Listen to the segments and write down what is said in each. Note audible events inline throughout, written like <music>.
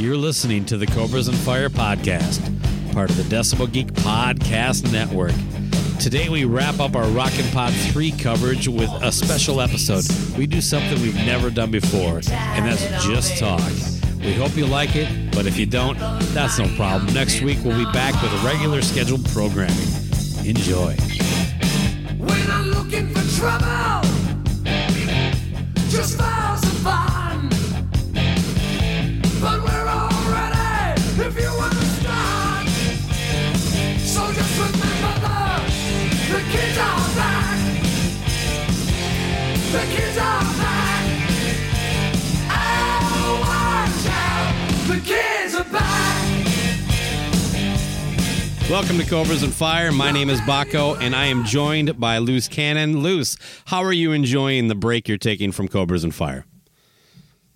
You're listening to the Cobras and Fire podcast, part of the Decibel Geek Podcast Network. Today we wrap up our Rockin' Pod 3 coverage with a special episode. We do something we've never done before, and that's just talk. We hope you like it, but if you don't, that's no problem. Next week we'll be back with regular scheduled programming. Enjoy. We're not looking for trouble, just Welcome to Cobras and Fire. My name is Baco, and I am joined by Loose Cannon. Loose, how are you enjoying the break you're taking from Cobras and Fire?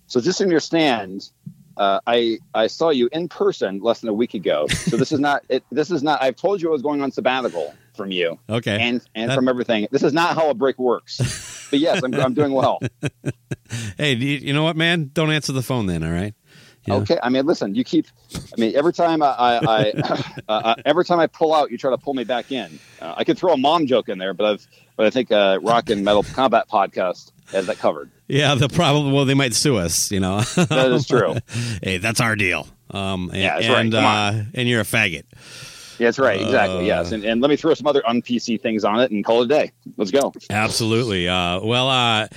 So just in your stand, uh, I I saw you in person less than a week ago. So this is not it, this is not. I've told you I was going on sabbatical from you. Okay. And and That- from everything. This is not how a break works. But yes, I'm I'm doing well. <laughs> Hey, you, you know what, man? Don't answer the phone then, all right? Yeah. Okay. I mean, listen. You keep. I mean, every time I, I, I <laughs> <laughs> uh, every time I pull out, you try to pull me back in. Uh, I could throw a mom joke in there, but I've but I think uh, Rock and Metal Combat podcast has that covered. Yeah, The problem, well, they might sue us, you know? <laughs> That is true. hey, that's our deal. Um, and, Yeah, that's right. Come uh, and you're a faggot. Yeah, that's right. Exactly. Uh, yes. And, and let me throw some other un PC things on it and call it a day. Let's go. Absolutely. Uh, well, uh,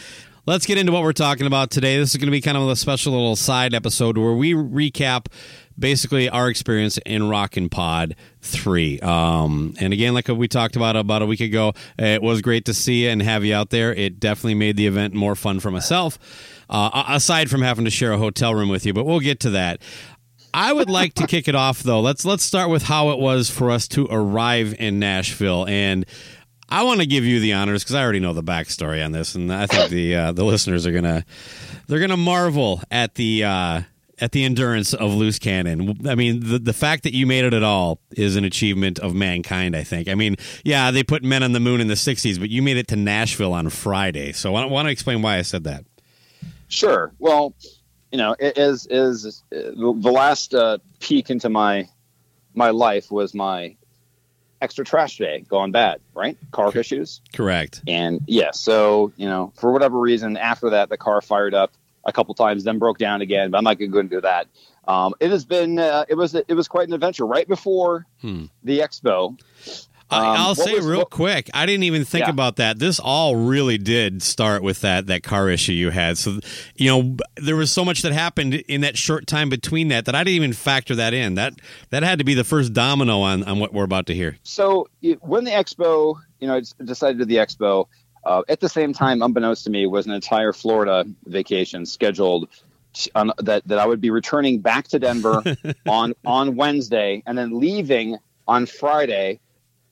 let's get into what we're talking about today. This is going to be kind of a special little side episode where we recap basically our experience in Rockin' Pod 3. Um, and again, like we talked about about a week ago, it was great to see you and have you out there. It definitely made the event more fun for myself, uh, aside from having to share a hotel room with you, but we'll get to that. I would like to kick it off though. Let's let's start with how it was for us to arrive in Nashville, and I want to give you the honors because I already know the backstory on this, and I think the uh, the listeners are gonna they're gonna marvel at the uh, at the endurance of loose cannon. I mean, the the fact that you made it at all is an achievement of mankind. I think. I mean, yeah, they put men on the moon in the '60s, but you made it to Nashville on Friday. So I want to explain why I said that. Sure. Well, you know, is is uh, the the last uh, peek into my my life was my extra trash day going bad, right? Car issues, Correct. and yeah. So you know, for whatever reason, after that, the car fired up a couple times, then broke down again. But I'm not going to go do that. Um, it has been uh, it was it was quite an adventure. Right before Hmm. the expo, Um, I'll say was- real what- quick. I didn't even think Yeah. about that. This all really did start with that that car issue you had. So, you know, there was so much that happened in that short time between that that I didn't even factor that in. That that had to be the first domino on on what we're about to hear. so it- when the expo, you know, I decided to the expo, uh, at the same time, unbeknownst to me, was an entire Florida vacation scheduled on, that that I would be returning back to Denver <laughs> on on Wednesday and then leaving on Friday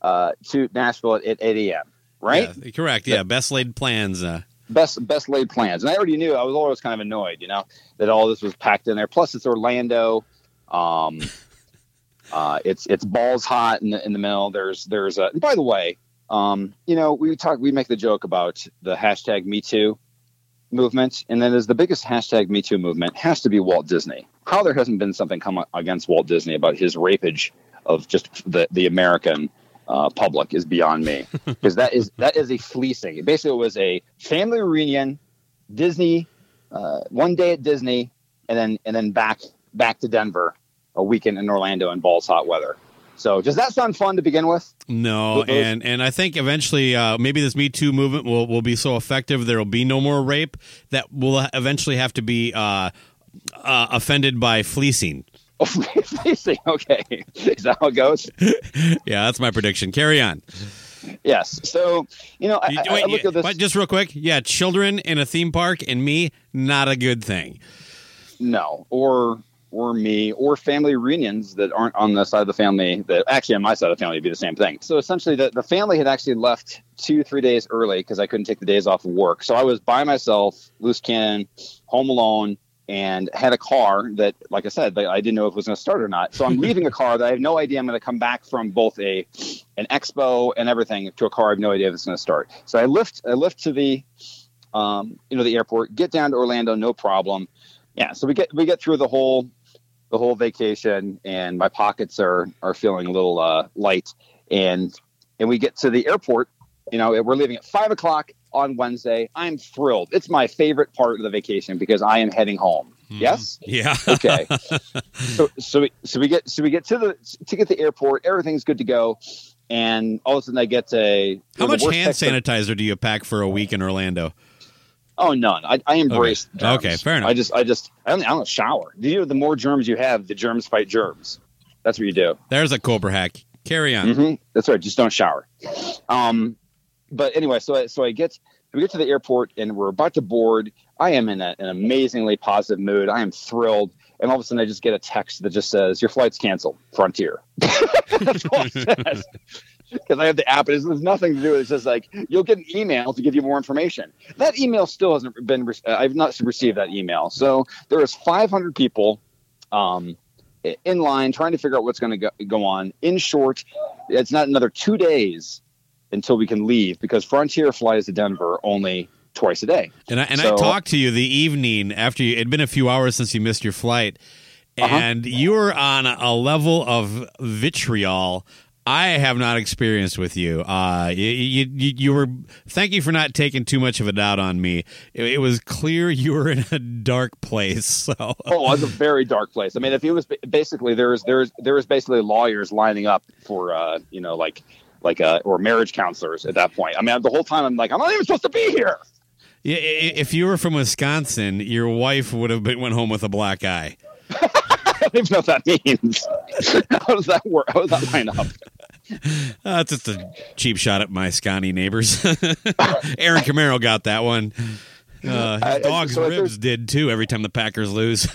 uh, to Nashville at, at 8 a.m. Right, Yeah, correct. Yeah. Best laid plans. Uh, best best laid plans, and I already knew. I was always kind of annoyed, you know, that all this was packed in there. Plus, it's Orlando. Um, <laughs> uh, it's it's balls hot in the in the middle. There's there's a. and by the way, um, you know, we talk we make the joke about the hashtag Me Too movement, and then as the biggest hashtag Me Too movement has to be Walt Disney. How there hasn't been something come against Walt Disney about his rapage of just the the American uh, public is beyond me <laughs> because that is that is a fleecing. It basically was a family reunion, Disney, uh, one day at Disney, and then and then back back to Denver, a weekend in Orlando in balls hot weather. So does that sound fun to begin with? no, and and I think eventually uh, maybe this Me Too movement will will be so effective there will be no more rape that will eventually have to be uh, uh, offended by fleecing. Oh, <laughs> fleecing. Okay, is that how it goes? <laughs> Yeah, that's my prediction. Carry on. yes. So you know, I, You- I- I look you- at this. but just real quick, yeah, children in a theme park and me, not a good thing. no, or or me, or family reunions that aren't on the side of the family that actually on my side of the family would be the same thing. So essentially, the, the family had actually left two three days early because I couldn't take the days off of work. So I was by myself, loose cannon, home alone. And had a car that, like I said, that I didn't know if it was going to start or not. So I'm <laughs> leaving a car that I have no idea I'm going to come back from both a an expo and everything to a car I have no idea if it's going to start. So I lift I lift to the um, you know the airport, get down to Orlando, no problem. Yeah, so we get we get through the whole the whole vacation, and my pockets are are feeling a little uh, light, and and we get to the airport. You know, we're leaving at five o'clock on Wednesday. I'm thrilled. It's my favorite part of the vacation because I am heading home. Yes. Yeah. <laughs> Okay. so so we so we get so we get to the to get the airport. Everything's good to go, and all of a sudden I get a How much hand text of- sanitizer do you pack for a week in Orlando? Oh, none. I, I embrace. Okay. germs. Okay, fair enough. I just, I just, I don't, I don't shower. You know, the more germs you have, the germs fight germs. That's what you do. There's a Cobra hack. Carry on. hmm That's right. Just don't shower. Um, but anyway, so I, so I get we get to the airport and we're about to board. I am in a, an amazingly positive mood. I am thrilled, and all of a sudden I just get a text that just says your flight's canceled. Frontier. <laughs> That's all it says. <laughs> Because I have the app, it has there's nothing to do with it. It's just like you'll get an email to give you more information. That email still hasn't been. re- uh, I've not received that email. So there is 500 people um, in line trying to figure out what's going to go, go on. In short, it's not another two days until we can leave because Frontier flies to Denver only twice a day. And I, and I talked to you the evening after you, it'd been a few hours since you missed your flight, Uh-huh. and you were on a level of vitriol I have not experienced with you. Uh, you, you, you were. Thank you for not taking too much of a doubt on me. It, it was clear you were in a dark place. So Oh, it was a very dark place. I mean, if it was ba- basically there's there's there was basically lawyers lining up for uh, you know like like uh, or marriage counselors at that point. I mean, the whole time I'm like, I'm not even supposed to be here. Yeah, if you were from Wisconsin, your wife would have been, went home with a black eye. <laughs> I don't even know what that means. <laughs> How does that work? How does that line up? <laughs> Uh, it's just a cheap shot at my Scotty neighbors. Aaron Camaro got that one. Uh, his dog's so ribs did too every time the Packers lose.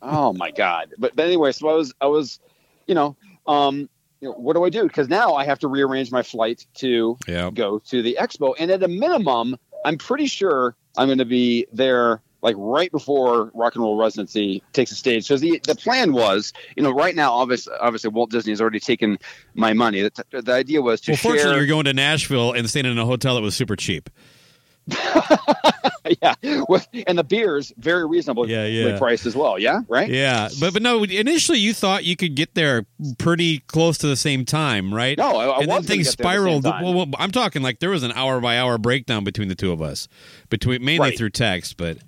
Oh my god! But but anyway, so I was I was, you know, um, you know, what do I do? Because now I have to rearrange my flight to yeah. go to the expo, and at a minimum, I'm pretty sure I'm going to be there like right before Rock and Roll Residency takes a stage. So the the plan was, you know, right now, obviously, obviously Walt Disney has already taken my money. The, the idea was to Well, fortunately, you're going to Nashville and staying in a hotel that was super cheap. <laughs> <laughs> yeah, with, and the beers very reasonably Yeah, yeah. priced as well. Yeah, right. Yeah, but but no. Initially, you thought you could get there pretty close to the same time, right? No, I, I and then things spiraled. Well, well, I'm talking like there was an hour by hour breakdown between the two of us, between mainly Right. through text. But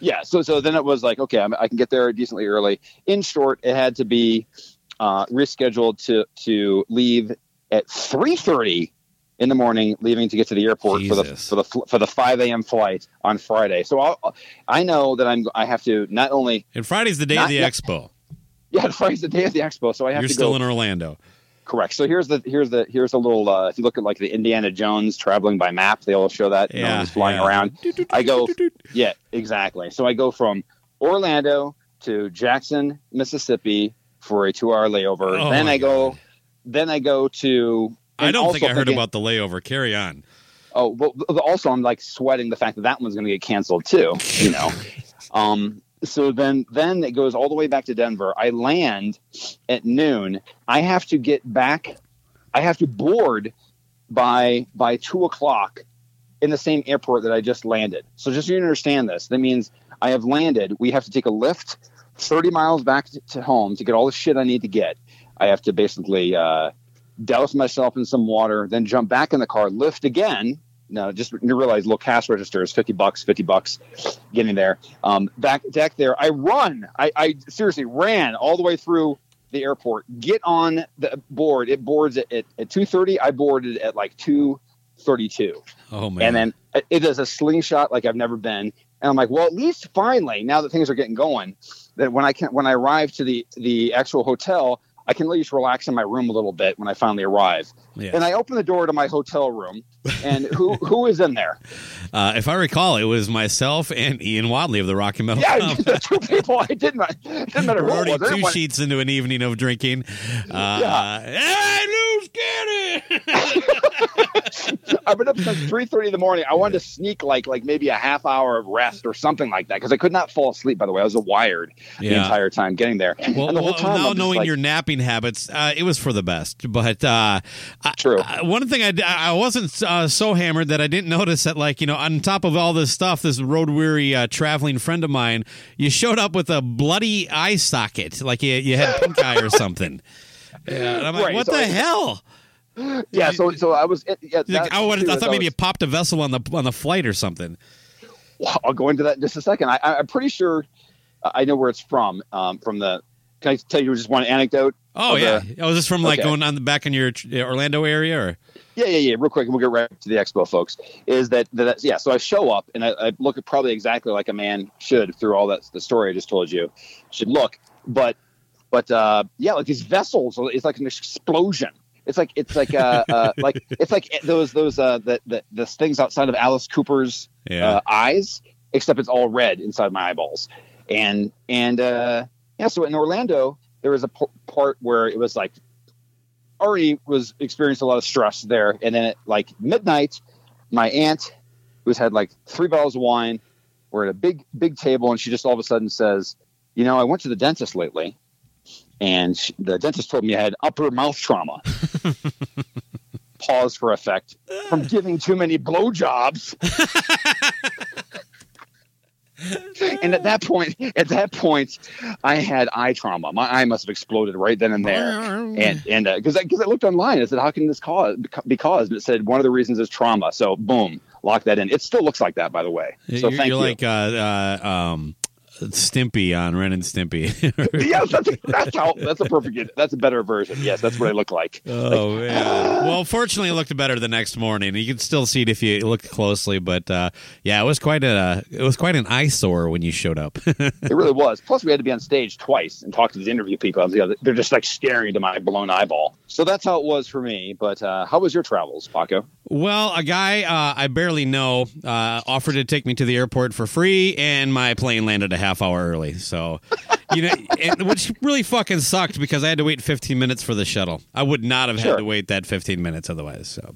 yeah so so then it was like okay I'm, i can get there decently early in short it had to be uh, rescheduled to to leave at 3.30 in the morning leaving to get to the airport for the for the for the 5 a.m flight on friday so I'll, i know that i'm i have to not only and Friday's the day Not of the expo. yeah <laughs> friday's the day of the expo so i have You're to still go in Orlando. correct so here's the here's the here's a little uh, if you look at like the indiana jones traveling by map they all show that you know, Yeah, he's flying yeah. around I go, yeah, exactly. So I go from Orlando to Jackson, Mississippi for a two-hour layover. Oh then I go, God. then I go to. I don't think I heard thinking- about the layover. Carry on. Oh, well, also I'm like sweating the fact that that one's going to get canceled too. You know, <laughs> um. So then, then it goes all the way back to Denver. I land at noon. I have to get back. I have to board by by two o'clock in the same airport that I just landed. So just so you understand this, that means I have landed. We have to take a lift 30 miles back to, to home to get all the shit I need to get. I have to basically uh, douse myself in some water, then jump back in the car, lift again. Now, just you realize little cash register is 50 bucks, 50 bucks getting there. Um, back, deck there, I run. I, I seriously ran all the way through the airport, get on the board. It boards at, at, at 2.30. I boarded at like 2.32 Oh man. and then it- it is a slingshot like I've never been. And I'm like, well, at least finally, now that things are getting going, that when I can when I arrive to the the actual hotel, I can at least relax in my room a little bit when I finally arrive. Yeah. And I open the door to my hotel room, and who <laughs> who is in there? Uh, if I recall, it was myself and Ian Wadley of the Rocky Metal Yeah, the two people I didn't didn't matter We're already two sheets into an evening of drinking. Uh, Yeah. Hey, Lou Skinny! <laughs> I've been up since three thirty in the morning. I wanted to sneak like like maybe a half hour of rest or something like that because I could not fall asleep. By the way, I was wired the entire time getting there. Well, the whole well, now knowing like, your napping habits, uh, it was for the best. But uh, True. I- one thing I, I wasn't uh, so hammered that I didn't notice that, like you know, on top of all this stuff, this road weary uh, traveling friend of mine, you showed up with a bloody eye socket, like you, you had pink eye or <laughs> something. Yeah, I'm like, Right, what so the hell? yeah. So so I was. Yeah, Like, I, too, I thought maybe you was- popped a vessel on the on the flight or something. Well, I'll go into that in just a second. I, I- I'm pretty sure I know where it's from. Um, from the. Can I tell you just one anecdote? Oh yeah, the- oh, is this from like Okay. going on the back in your uh, Orlando area or? Yeah, yeah, yeah. Real quick, and we'll get right to the expo, folks. Is that that? Yeah. So I show up and I, I look at probably exactly like a man should through all that the story I just told you should look, but but uh, yeah, like these vessels. It's like an explosion. It's like it's like uh, uh <laughs> like it's like those those uh the, the the things outside of Alice Cooper's Yeah. uh, eyes, except it's all red inside my eyeballs. And and uh, yeah, so in Orlando there was a p- part where it was like already was experiencing a lot of stress there, and then at like midnight, my aunt, who's had like three bottles of wine, we're at a big big table, and she just all of a sudden says, "You know, I went to the dentist lately." And she, the dentist told me I had upper mouth trauma. <laughs> Pause for effect from <laughs> giving too many blowjobs. <laughs> and at that point, at that point, I had eye trauma. My eye must have exploded right then and there. And and because I because I looked online, I said, "How can this cause be caused?" And it said one of the reasons is trauma. So boom, lock that in. It still looks like that, by the way. So you're thank you're you. like uh, uh, um, Stimpy on Ren and Stimpy. <laughs> yes, that's a, that's how that's a perfect. That's a better version. Yes, that's what I look like. <laughs> oh man! Well, fortunately, it looked better the next morning. You can still see it if you look closely, but uh, yeah, it was quite a it was quite an eyesore when you showed up. <laughs> It really was. Plus, we had to be on stage twice and talk to these interview people. You know, they're just like staring into my blown eyeball. So that's how it was for me. But uh, how was your travels, Paco? Well, a guy uh, I barely know uh, offered to take me to the airport for free, and my plane landed a half hour early. So, you know, <laughs> and, which really fucking sucked because I had to wait 15 minutes for the shuttle. I would not have Sure. had to wait that 15 minutes otherwise. So,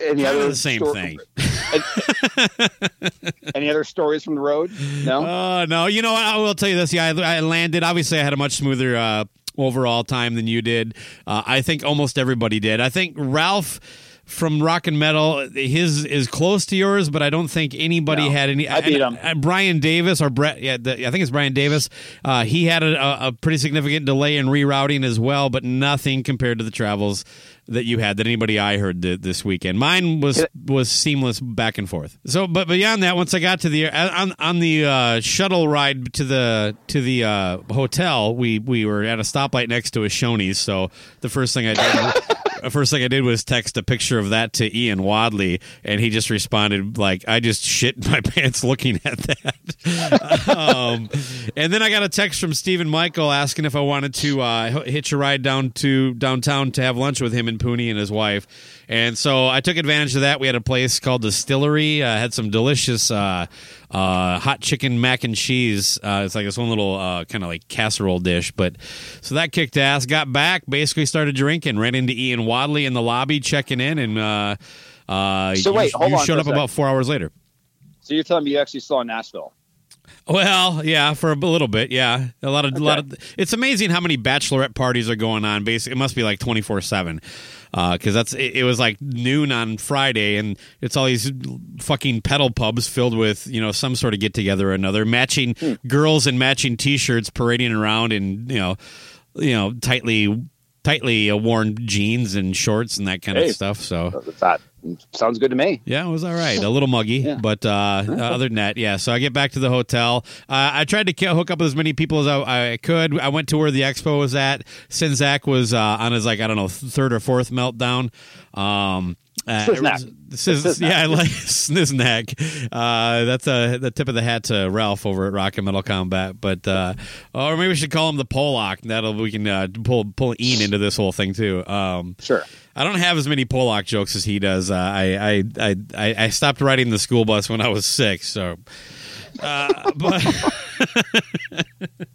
any other the same sto- thing. <laughs> Any other stories from the road? No. Uh, no, you know. I will tell you this. Yeah, I, I landed. Obviously, I had a much smoother uh, overall time than you did. Uh, I think almost everybody did. I think Ralph from Rock and Metal, his is close to yours, but I don't think anybody No. had any. I beat him. Brian Davis or Brett, yeah, the, I think it's Brian Davis. Uh, he had a, a, a pretty significant delay in rerouting as well, but nothing compared to the travels that you had that anybody I heard th- this weekend. Mine was was seamless back and forth. So, but beyond that, once I got to the on on the uh, shuttle ride to the to the uh, hotel, we we were at a stoplight next to a Shoney's. So the first thing I did. First thing I did was text a picture of that to Ian Wadley, and he just responded like, "I just shit my <laughs> pants looking at that." <laughs> um, and then I got a text from Stephen Michael asking if I wanted to uh, hitch a ride down to downtown to have lunch with him and Pooney and his wife. And so I took advantage of that. We had a place called Distillery. Uh, had some delicious uh, uh, hot chicken mac and cheese. Uh, it's like this one little uh, kind of like casserole dish. But so that kicked ass. Got back, basically started drinking. Ran into Ian Wadley in the lobby checking in, and uh, uh, So you, wait, hold you on showed up about four hours later. So you're telling me you actually saw Nashville? Well, yeah, for a little bit, yeah. A lot of, a lot of. It's amazing how many bachelorette parties are going on. Basically, it must be like twenty four seven, because that's. It, it was like noon on Friday, and it's all these fucking pedal pubs filled with you know some sort of get together or another, matching Hmm. girls in matching t shirts parading around in you know, you know tightly tightly uh, worn jeans and shorts and that kind Hey. of stuff. So That sounds good to me. yeah, it was all right. A <laughs> little muggy, Yeah. but uh, uh, other than that, yeah. So I get back to the hotel. Uh, I tried to hook up with as many people as I, I could. I went to where the expo was at. Sinzak was uh, on his like I don't know third or fourth meltdown. Um, Uh. Yeah, I like <laughs> Sniznak. Uh, that's a the tip of the hat to Ralph over at Rock and Metal Combat. But uh, or maybe we should call him the Pollock. That'll we can uh, pull pull Ian into this whole thing too. Um, Sure. I don't have as many Pollock jokes as he does. Uh, I, I I I I stopped riding the school bus when I was six. So, uh, but. <laughs>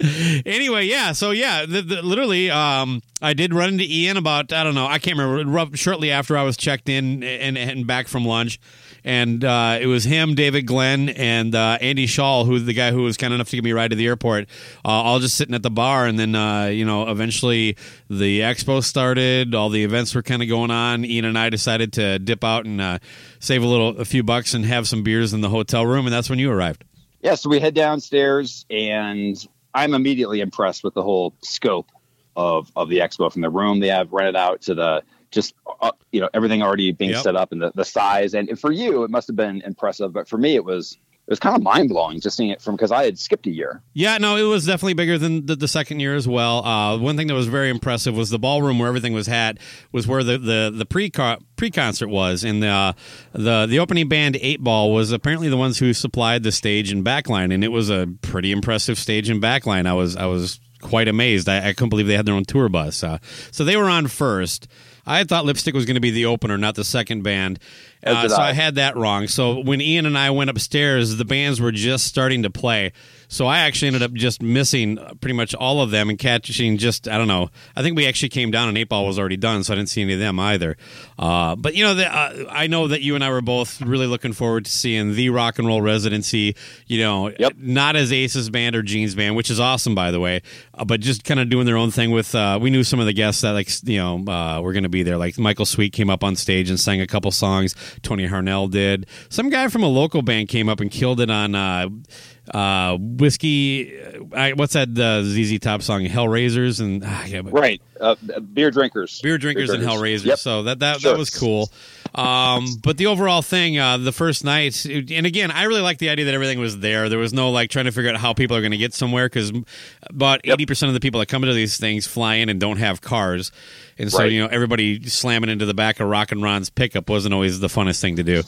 <laughs> anyway, yeah. So yeah, the, the, literally, um, I did run into Ian about I don't know, I can't remember. Shortly after I was checked in and back from lunch, and uh, it was him, David Glenn, and uh, Andy Shaw, who's the guy who was kind enough to give me a ride to the airport. Uh, all just sitting at the bar, and then uh, you know, eventually the expo started. All the events were kind of going on. Ian and I decided to dip out and uh, save a little, a few bucks, and have some beers in the hotel room, and that's when you arrived. Yeah, so we head downstairs, and I'm immediately impressed with the whole scope of of the expo from the room they have rented out to the just uh, you know everything already being Yep. set up and the, the size. And for you, it must have been impressive, but for me, it was it was kind of mind blowing just seeing it from because I had skipped a year. Yeah, no, it was definitely bigger than the, the second year as well. Uh, one thing that was very impressive was the ballroom where everything was had was where the the, the pre pre concert was, and the, uh, the the opening band Eight Ball was apparently the ones who supplied the stage and backline, and it was a pretty impressive stage and backline. I was I was quite amazed. I, I couldn't believe they had their own tour bus. Uh, so they were on first. I thought Lipstick was going to be the opener, not the second band. Uh, so I. I had that wrong. So when Ian and I went upstairs, the bands were just starting to play. So I actually ended up just missing uh, pretty much all of them and catching just I don't know. I think we actually came down and eight ball was already done, so I didn't see any of them either. Uh, but you know, the, uh, I know that you and I were both really looking forward to seeing the rock and roll residency. You know, Yep. not as Aces band or Gene's band, which is awesome by the way, uh, but just kind of doing their own thing with. Uh, we knew some of the guests that like you know uh, were going to be there. Like Michael Sweet came up on stage and sang a couple songs. Tony Harnell did. Some guy from a local band came up and killed it on. Uh, uh, whiskey, I, what's that uh, ZZ Top song? Hellraisers and ah, yeah, but Right, uh, beer drinkers, beer drinkers and Hellraisers. Yep. So that that, Sure. that was cool. Um, but the overall thing, uh, the first night, and again, I really like the idea that everything was there. There was no like trying to figure out how people are going to get somewhere because about eighty percent of the people that come into these things fly in and don't have cars, and so Right. you know everybody slamming into the back of Rock and Ron's pickup wasn't always the funnest thing to do.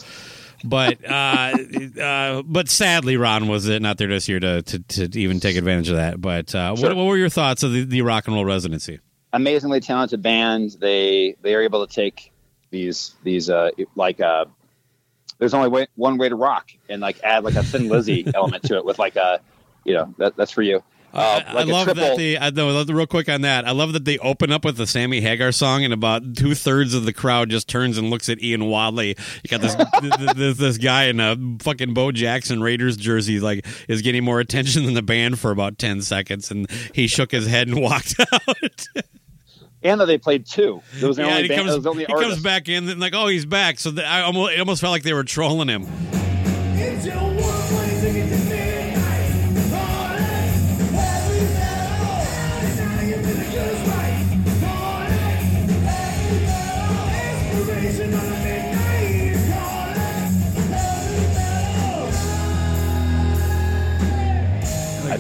But uh, <laughs> uh, but sadly, Ron was not there this year to, to, to even take advantage of that. But uh, Sure. what, what were your thoughts of the, the rock and roll residency? amazingly talented band. They they are able to take these these uh like uh there's only way, one way to rock and like add like a Thin Lizzy <laughs> element to it with like a you know that that's for you. Uh, I, like I love triple, that the I know real quick on that. I love that they open up with the Sammy Hagar song, and about two thirds of the crowd just turns and looks at Ian Wadley. You got this <laughs> this, this guy in a fucking Bo Jackson Raiders jersey, like is getting more attention than the band for about ten seconds, and he shook his head and <laughs> walked out. And that they played two. There was the yeah, only he band, comes there only he comes back in, and like oh he's back. So the, I almost it almost felt like they were trolling him.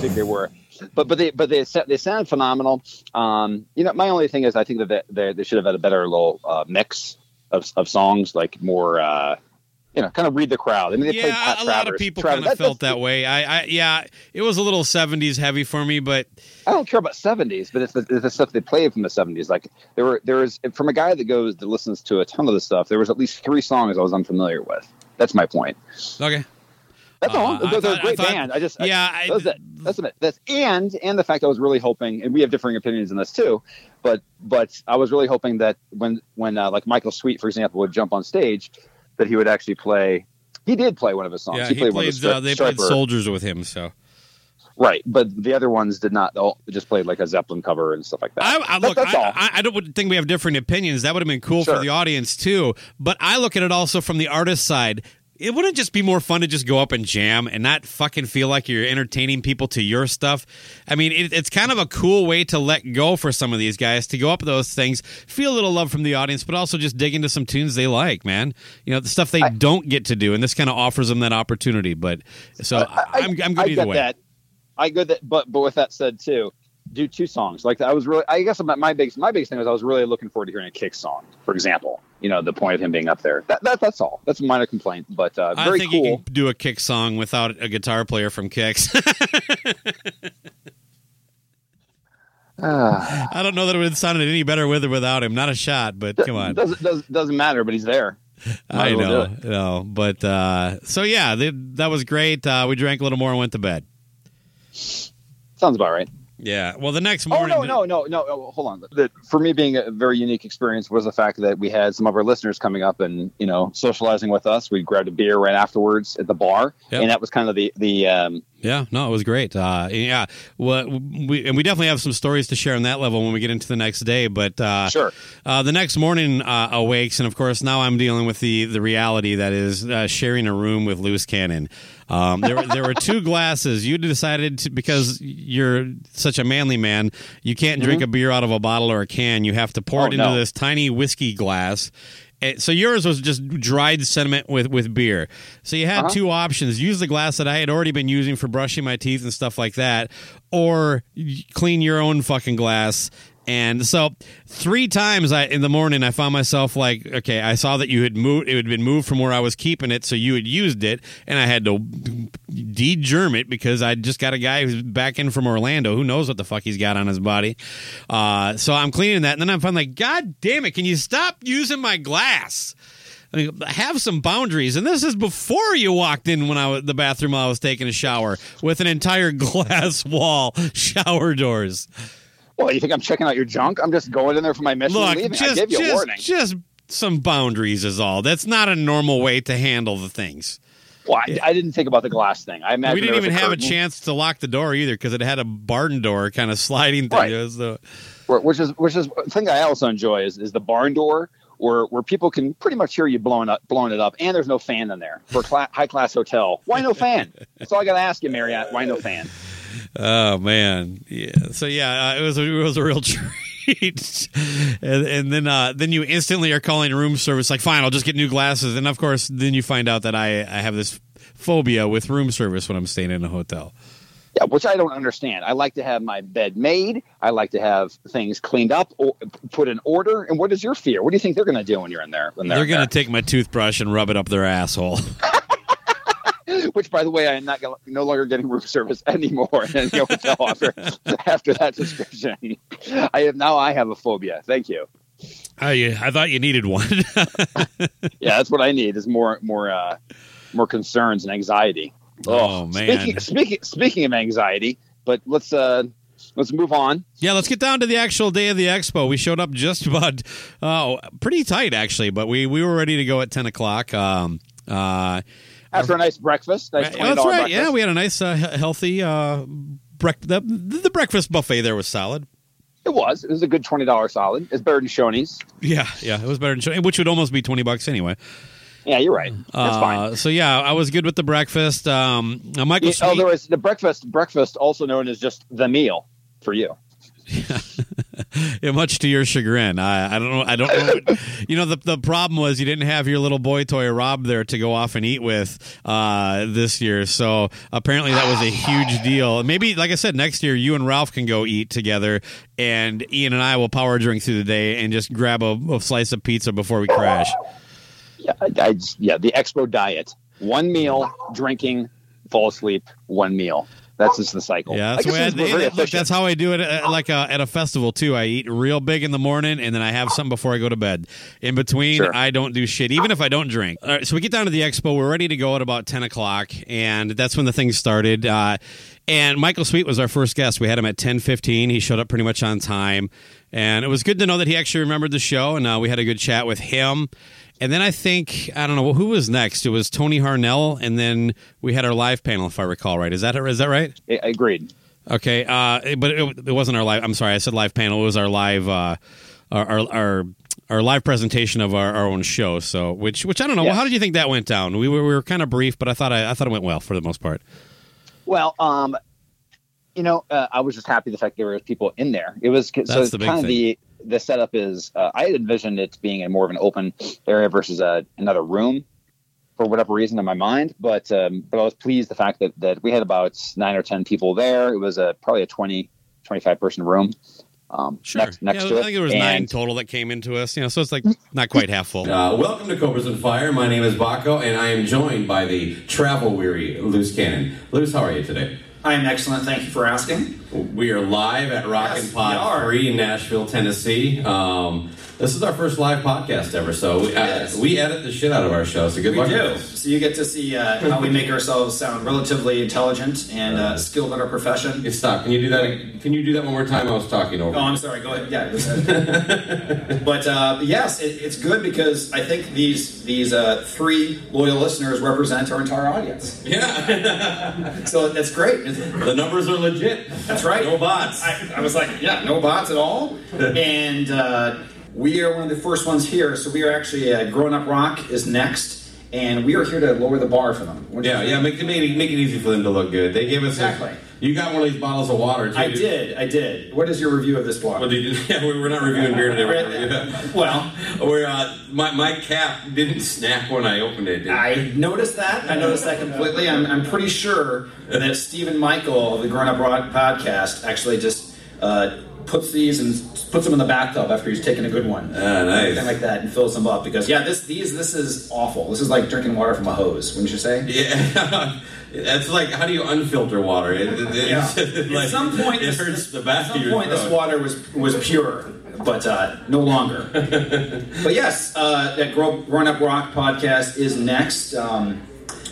Think they were, but but they but they they sound phenomenal. Um, you know, my only thing is I think that they, they, they should have had a better little uh, mix of of songs, like more. Uh, you know, kind of read the crowd. I mean, they played Yeah, a lot of people Travers- kind of that- felt that way. I, I yeah, it was a little '70s heavy for me, but I don't care about seventies, but it's the, it's the stuff they played from the seventies. Like there were there was from a guy that goes that listens to a ton of the stuff. There was at least three songs I was unfamiliar with. That's my point. okay. That's Uh, all. I They're, they're thought- a great I thought- band. I just I- yeah, I- that's it. That's. That's and and the fact I was really hoping, and we have differing opinions on this too, but but I was really hoping that when when uh, like Michael Sweet, for example, would jump on stage, that he would actually play. He did play one of his songs. Yeah, he, he played, one of played. the stri- Uh, they played soldiers with him, so right, but the other ones did not. They all just played like a Zeppelin cover and stuff like that. I, I That- look. that's all. I, I, I don't think we have different opinions. That would have been cool for the audience too. But I look at it also from the artist side. It wouldn't just be more fun to just go up and jam and not fucking feel like you're entertaining people to your stuff. I mean, it, it's kind of a cool way to let go for some of these guys to go up those things, feel a little love from the audience, but also just dig into some tunes they like, man. You know, the stuff they don't get to do, and this kind of offers them that opportunity. But so I, am I'm good I either way. that. I get that, but but with that said too, do two songs. Like I was really, I guess my, my biggest my biggest thing was I was really looking forward to hearing a kick song, for example. You know, the point of him being up there. That, that that's all. That's a minor complaint, but uh, I very think cool. you can do a kick song without a guitar player from Kix. <laughs> Ah, I don't know that it would have sounded any better with or without him. Not a shot, but come on. doesn't doesn't doesn't matter, but he's there. Might I know, no, but uh, so yeah, th- that was great. Uh, we drank a little more and went to bed. Sounds about right. Yeah. Well, the next morning. Oh no, no, no, no! oh, hold on. That for me being a very unique experience was the fact that we had some of our listeners coming up and you know socializing with us. We grabbed a beer right afterwards at the bar, Yep. and that was kind of the the um, Yeah, no, it was great. Uh, yeah, well, we and we definitely have some stories to share on that level when we get into the next day. But uh, sure. uh, the next morning uh, awakes, and of course now I'm dealing with the the reality that is uh, sharing a room with loose cannon. Um, there, there were two <laughs> glasses. You decided to, because you're such a manly man, you can't drink a beer out of a bottle or a can. You have to pour Oh, it into no. this tiny whiskey glass. Eh, So yours was just dried sediment with, with beer. So you had Uh-huh. two options: use the glass that I had already been using for brushing my teeth and stuff like that, or clean your own fucking glass. And so three times I in the morning I found myself like, okay, I saw that you had moved it had been moved from where I was keeping it, so you had used it, and I had to de-germ it because I just got a guy who's back in from Orlando who knows what the fuck he's got on his body. Uh, so I'm cleaning that, and then I'm finally like, God damn it, can you stop using my glass? I mean, have some boundaries, and this is before you walked in when I was the bathroom while I was taking a shower with an entire <laughs> glass wall shower doors. Well, you think I'm checking out your junk? I'm just going in there for my mission Look, and leaving. I just gave you a just warning. just some boundaries is all. That's not a normal way to handle the things. Well, I, I didn't think about the glass thing. I imagine we didn't even have a chance to lock the door either because it had a barn door kind of sliding thing. Right. The- which is which is the thing I also enjoy is is the barn door. Where, where people can pretty much hear you blowing up blowing it up, and there's no fan in there for a cla- high class hotel. Why no fan? <laughs> That's all I got to ask you, Marriott. Why no fan? Oh man, yeah. So yeah, uh, it was a, it was a real <laughs> treat. and, and then uh, then you instantly are calling room service like, fine, I'll just get new glasses. And of course, then you find out that I I have this phobia with room service when I'm staying in a hotel. Yeah, which I don't understand. I like to have my bed made. I like to have things cleaned up, or put in order. And what is your fear? What do you think they're going to do when you're in there? When they're, They're gonna there? take my toothbrush and rub it up their asshole. <laughs> <laughs> Which, by the way, I am not no longer getting room service anymore in the hotel <laughs> after after that description. <laughs> I have now. I have a phobia. Thank you. I I thought you needed one. Yeah, that's what I need. Is more more uh, more concerns and anxiety. Oh, man. Speaking speaking speaking of anxiety, but let's uh let's move on. Yeah, let's get down to the actual day of the expo. We showed up just about, oh, pretty tight actually, but we, we were ready to go at ten o'clock. Um, uh, After a nice breakfast, nice that's right. breakfast. Yeah, we had a nice, uh, healthy uh, brec- the, the breakfast buffet there was solid. it was. It was a good twenty dollar solid. It's better than Shoney's. Yeah, yeah, it was better than Shoney's, which would almost be twenty bucks anyway. Yeah, you're right. That's Uh, fine. So yeah, I was good with the breakfast. Um, Michael, Yeah, oh, there was the breakfast. Breakfast, also known as just the meal for you. <laughs> <laughs> Yeah, much to your chagrin. I, I don't know. I don't know. <laughs> you know, the the problem was you didn't have your little boy toy Rob there to go off and eat with uh, this year. So apparently that was a huge deal. Maybe, like I said, next year you and Ralph can go eat together, and Ian and I will power drink through the day and just grab a, a slice of pizza before we crash. Yeah, I, I yeah, the expo diet: one meal, drinking, fall asleep, one meal. That's just the cycle. Yeah, I that's, the I, look, that's how I do it. At, like uh, at a festival too. I eat real big in the morning, and then I have something before I go to bed. In between, Sure. I don't do shit, even if I don't drink. All right, so we get down to the expo. We're ready to go at about ten o'clock, and that's when the thing started. Uh, and Michael Sweet was our first guest. We had him at ten fifteen. He showed up pretty much on time, and it was good to know that he actually remembered the show. And uh, we had a good chat with him. And then I think I don't know who was next. It was Tony Harnell, and then we had our live panel, if I recall right. Is that is that right? I- agreed. Okay, uh, but it, it wasn't our live. I'm sorry, I said live panel. It was our live, uh, our, our our our live presentation of our, our own show. So, which which I don't know. Yes. How did you think that went down? We were we were kind of brief, but I thought I, I thought it went well for the most part. Well, um, you know, uh, I was just happy the fact there were people in there. It was so That's the big kind of thing. the the setup is. Uh, I had envisioned it being in more of an open area versus a, another room for whatever reason in my mind. But um, but I was pleased the fact that that we had about nine or ten people there. It was a probably a 20, 25 person room. Um, Sure. Next, next yeah, to I it. think there was nine total that came into us. You know, so it's like not quite half full. Uh, welcome to Cobras and Fire. My name is Baco, and I am joined by the travel weary Loose Cannon. Loose, how are you today? I am excellent. Thank you for asking. We are live at Rock Yes, and Pod we are. 3 in Nashville, Tennessee. Um, this is our first live podcast ever, so we, uh, Yes. we edit the shit out of our show, so good We luck do. So you get to see uh, how we make ourselves sound relatively intelligent and uh, skilled in our profession. Hey, Stop. Can you do that? Can you do that one more time? I was talking over. Oh, I'm sorry. Go ahead. Yeah. <laughs> but uh, yes, it, it's good because I think these these uh, three loyal listeners represent our entire audience. Yeah, <laughs> So that's great. the numbers are legit. That's right. No bots. I, I was like, yeah, no bots at all. <laughs> and uh, we are one of the first ones here. So we are actually uh, Growing Up Rock is next, and we are here to lower the bar for them. Yeah, yeah. Make it make, it- make it easy for them to look good. They gave us a- Exactly. you got one of these bottles of water. Too. I did. I did. What is your review of this water? Well, you, <laughs> yeah, we- we're not reviewing beer today. We're <laughs> Well, Where uh, my my cap didn't snap when I opened it. I noticed that. I noticed that completely. I'm, I'm pretty sure that Stephen Michael of the Grown Up Rock podcast actually just uh, puts these and puts them in the bathtub after he's taken a good one. Ah, nice. Anything like that and fills them up because yeah, this these this is awful. This is like drinking water from a hose. Wouldn't you say? Yeah, <laughs> that's like how do you unfilter water? It, it, Yeah. <laughs> like- at some point, it this- hurts the back At some point, this water was was pure, but uh, no longer. <laughs> but yes, uh, that Grow, Grown Up Rock podcast is next. Um,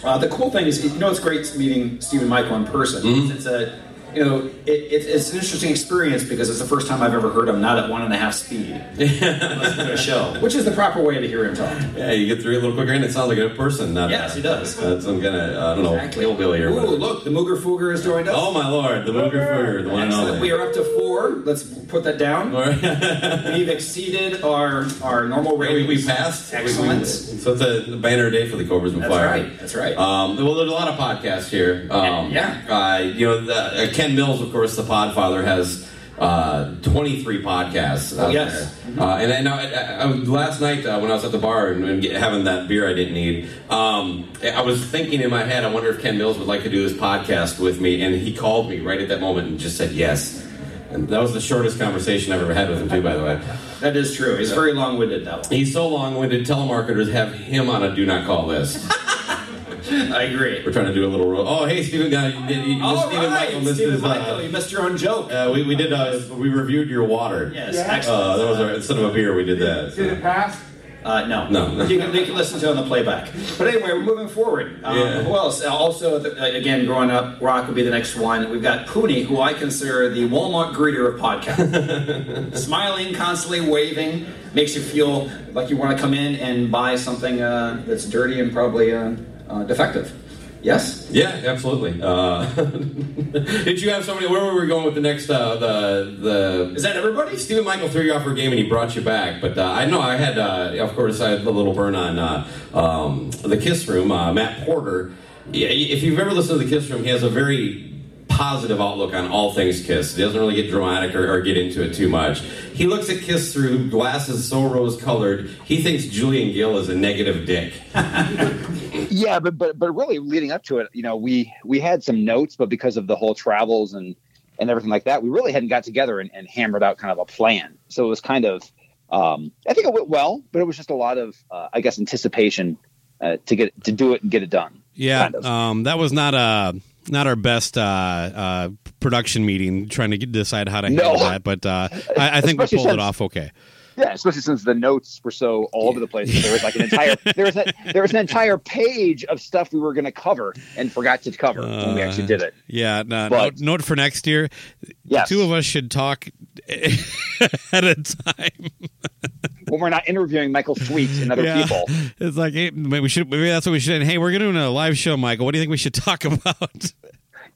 uh, the cool thing is, you know, it's great meeting Stephen Michael in person. Mm-hmm. It's a you know, it, it, it's an interesting experience because it's the first time I've ever heard him not at one and a half speed. <laughs> Listen to a show, which is the proper way to hear him talk. Yeah, you get through it a little quicker, and it sounds like a person. Not Yes, he does. Uh, some kind of I don't know Exactly. hillbilly or Ooh, whatever. look, the Mooger Fooger has joined us. Oh my lord, the Mooger Fooger, the one and Excellent. only. We are up to four. Let's put that down. <laughs> We've exceeded our our normal we, we passed. Excellent. We- we- so it's a banner day for the Cobras and Fire. That's right. That's right. Um, well, there's a lot of podcasts here. Um, Yeah. Uh, you know, the, uh, Ken Mills, of course, the Podfather, has uh, 23 podcasts. Out yes. There. Uh, and I, know- I, I, last night uh, when I was at the bar and, and get, having that beer I didn't need, um, I was thinking in my head, I wonder if Ken Mills would like to do this podcast with me. And he called me right at that moment and just said yes. And that was the shortest conversation I've ever had with him, too, by the way. that is true. He's very long-winded, that one. He's so long-winded. Telemarketers have him on a do not call list. <laughs> I agree. We're trying to do a little. Ro- oh, hey, Stephen, uh, you, you, you, All Stephen right, Michael missed Stephen his, uh, you missed your own joke. uh, we, we did. Uh, we reviewed your water. yes, Uh, excellent. that was our, instead of a beer, we did that. Did it pass? Uh, no, No. you, can, you can listen to it on the playback. But anyway, we're moving forward. Um, Yeah. Who else? Uh, Also, the, uh, again, growing up, Rock would be the next one. We've got Pooney, who I consider the Walmart greeter of podcasts. <laughs> Smiling, constantly waving, makes you feel like you want to come in and buy something uh, that's dirty and probably uh, uh, defective. Yes. Yeah, absolutely. Uh, <laughs> did you have somebody? Where were we going with the next? Uh, the the Is that everybody? Stephen Michael threw you off for a game and he brought you back. But uh, I know I had, uh, of course, I had a little burn on uh, um, the Kiss Room. Uh, Matt Porter. Yeah, if you've ever listened to the Kiss Room, he has a very positive outlook on all things Kiss. He doesn't really get dramatic or, or get into it too much. He looks at Kiss through glasses so rose-colored. He thinks Julian Gill is a negative dick. <laughs> Yeah, but but but really leading up to it, you know, we we had some notes, but because of the whole travels and and everything like that, we really hadn't got together and, and hammered out kind of a plan. So it was kind of, um, I think it went well, but it was just a lot of, uh, I guess, anticipation uh, to get to do it and get it done. Yeah, kind of. um, that was not a not our best uh, uh, production meeting trying to decide how to No. handle that, but uh, I, I think we pulled it off okay. Yeah, especially since the notes were so all over the place. There was like an entire there was a, there was an entire page of stuff we were going to cover and forgot to cover when we actually did it. Uh, yeah, no, But- note, note for next year. Yes. The two of us should talk <laughs> at a time. When we're not interviewing Michael Sweet and other Yeah. people. It's like hey, maybe we should. Maybe that's what we should. Say. Hey, we're going to do a live show, Michael. What do you think we should talk <laughs> about?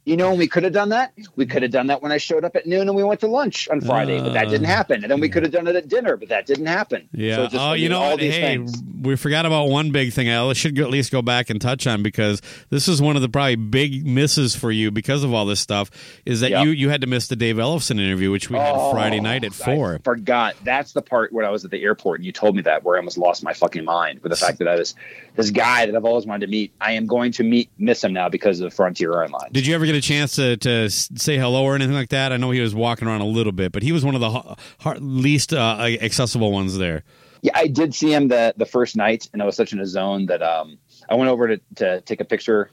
You know, when we could have done that, we could have done that when I showed up at noon and we went to lunch on Friday, but that didn't uh, happen. And then we could have done it at dinner, but that didn't happen. Yeah. So just, oh, you know all what? these Hey, things. we forgot about one big thing. I should go, at least go back and touch on because this is one of the probably big misses for you because of all this stuff. Is that Yeah. you you had to miss the Dave Ellefson interview, which we had Oh, Friday night at four. I forgot. That's the part when I was at the airport and you told me that where I almost lost my fucking mind with the fact that I was this guy that I've always wanted to meet. I am going to meet miss him now because of the Frontier Airlines. Did you ever get a chance to to say hello or anything like that? I know he was walking around a little bit, but he was one of the least uh, accessible ones there. Yeah, I did see him the the first night, and I was such in a zone that um, I went over to, to take a picture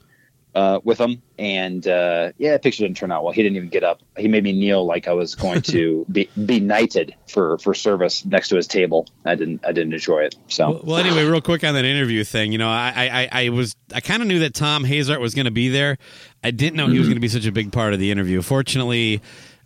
uh, with him, and uh, yeah, the picture didn't turn out well. He didn't even get up. He made me kneel like I was going to <laughs> be be knighted for for service next to his table. I didn't I didn't enjoy it. So Well, well, anyway, real quick on that interview thing, you know, I, I- I was I kind of knew that Tom Hazaert was going to be there. I didn't know he was mm-hmm. going to be such a big part of the interview. Fortunately.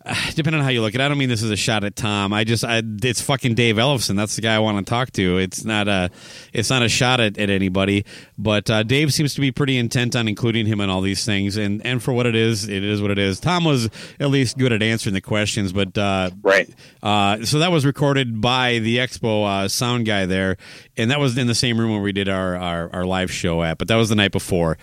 <sighs> Depending on how you look at it, I don't mean this is a shot at Tom. I just, I, it's fucking Dave Ellefson. That's the guy I want to talk to. It's not a, it's not a shot at, at anybody. But uh, Dave seems to be pretty intent on including him in all these things. And and for what it is, it is what it is. Tom was at least good at answering the questions, but uh, right. uh, so that was recorded by the Expo uh, sound guy there, and that was in the same room where we did our, our, our live show at. But that was the night before.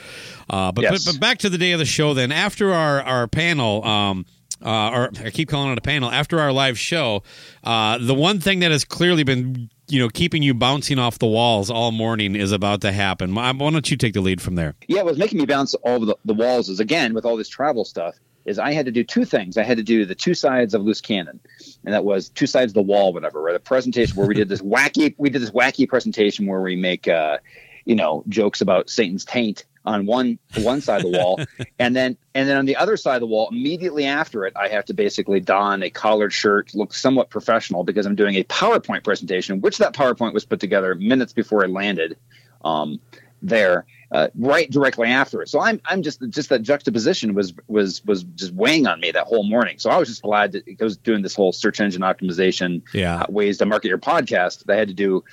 Uh, but, Yes. but but back to the day of the show. Then after our our panel. Um, uh, or I keep calling it a panel. After our live show, uh, the one thing that has clearly been, you know, keeping you bouncing off the walls all morning is about to happen. Why don't you take the lead from there? yeah, what was making me bounce all the, the walls is again with all this travel stuff is I had to do two things. I had to do the two sides of loose cannon, and that was two sides of the wall, whatever. Right, the presentation where we did this <laughs> wacky, we did this wacky presentation where we make, uh, you know, jokes about Satan's taint on one one side of the wall, <laughs> and then and then on the other side of the wall, immediately after it, I have to basically don a collared shirt, look somewhat professional because I'm doing a PowerPoint presentation, which that PowerPoint was put together minutes before it landed. Um, there uh, right directly after it. So I'm I'm just just that juxtaposition was was was just weighing on me that whole morning. So I was just glad that I was doing this whole search engine optimization Yeah. uh, ways to market your podcast. that I had to do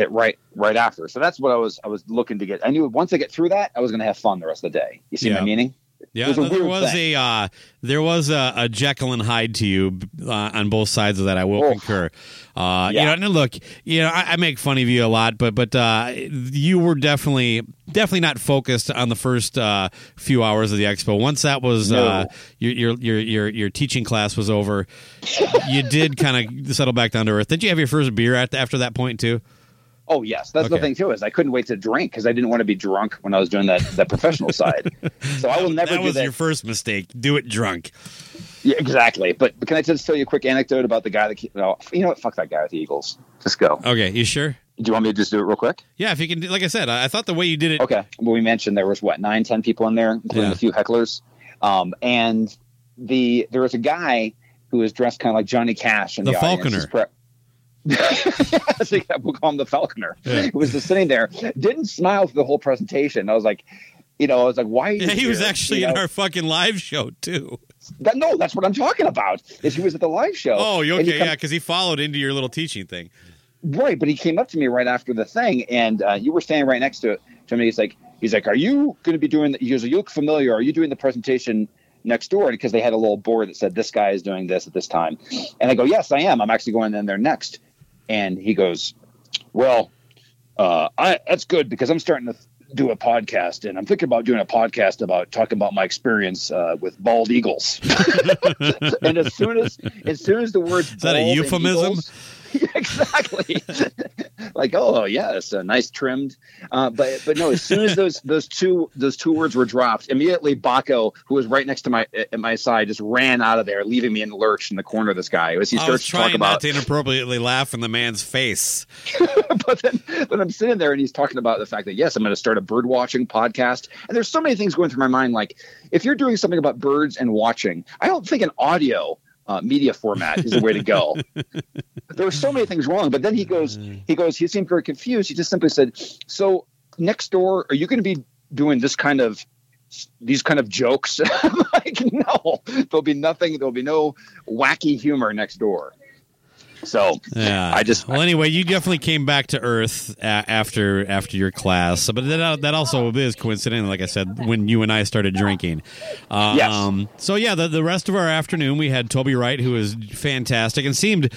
it right right after. So that's what I was I was looking to get. I knew once I get through that, I was going to have fun the rest of the day. You see Yeah. my meaning? Yeah, was there was a uh, there was a, a Jekyll and Hyde to you uh, on both sides of that. I will Oh. concur. Uh, You know, and look, you know, I, I make fun of you a lot, but but uh, you were definitely definitely not focused on the first uh, few hours of the expo. Once that was uh, No. your, your your your your teaching class was over, you did kind of settle back down to earth. Did you have your first beer at after that point too? Oh yes, that's the thing too. Is I couldn't wait to drink because I didn't want to be drunk when I was doing that that professional side. So I will <laughs> never that do was that. your first mistake. Do it drunk. Yeah, exactly. But, but can I just tell you a quick anecdote about the guy that you know, you know what? Fuck that guy with the Eagles. Just go. Okay, you sure? Do you want me to just do it real quick? Yeah, if you can. Like I said, I, I thought the way you did it. Okay. Well, we mentioned there was what nine, ten people in there, including Yeah. a few hecklers. Um, and the there was a guy who was dressed kind of like Johnny Cash in The the. Falconer. His <laughs> yes, yeah, we'll call him the Falconer. Yeah. Who was just sitting there, didn't smile for the whole presentation. I was like, you know, I was like, why? Are you Yeah, he was actually You in know? our fucking live show too. That, no, that's what I'm talking about. Is he was at the live show? Oh, you okay? come- yeah, because he followed into your little teaching thing. Right, but he came up to me right after the thing, and uh, you were standing right next to to me. He's like, he's like, "Are you going to be doing?" The, he goes, "You look familiar. Are you doing the presentation next door?" Because they had a little board that said, "This guy is doing this at this time," and I go, "Yes, I am. I'm actually going in there next." And he goes, "Well, uh, I that's good because I'm starting to." Do a podcast, and I'm thinking about doing a podcast about talking about my experience uh, with bald eagles. <laughs> and as soon as, as soon as the words Is that a euphemism? eagles- <laughs> exactly. <laughs> like, oh yes, a nice trimmed. Uh, but but no, as soon as those <laughs> those two those two words were dropped, immediately Baco, who was right next to my at my side, just ran out of there, leaving me in the lurch in the corner of this guy. As he I was starts to talk about, to inappropriately laugh in the man's face. but then but I'm sitting there and he's talking about the fact that yes, I'm going to start a bird watching podcast. And there's so many things going through my mind. Like if you're doing something about birds and watching, I don't think an audio uh, media format is the way to go. <laughs> there were so many things wrong. But then he goes, he goes, he seemed very confused. He just simply said, "So next door, are you going to be doing this kind of?" These kind of jokes, <laughs> like no, there'll be nothing. There'll be no wacky humor next door. So Yeah, I just well. Anyway, you definitely came back to Earth after after your class, but that that also is coincidental. Like I said, when you and I started drinking. Um, Yes. So yeah, the the rest of our afternoon, we had Toby Wright, who was fantastic and seemed.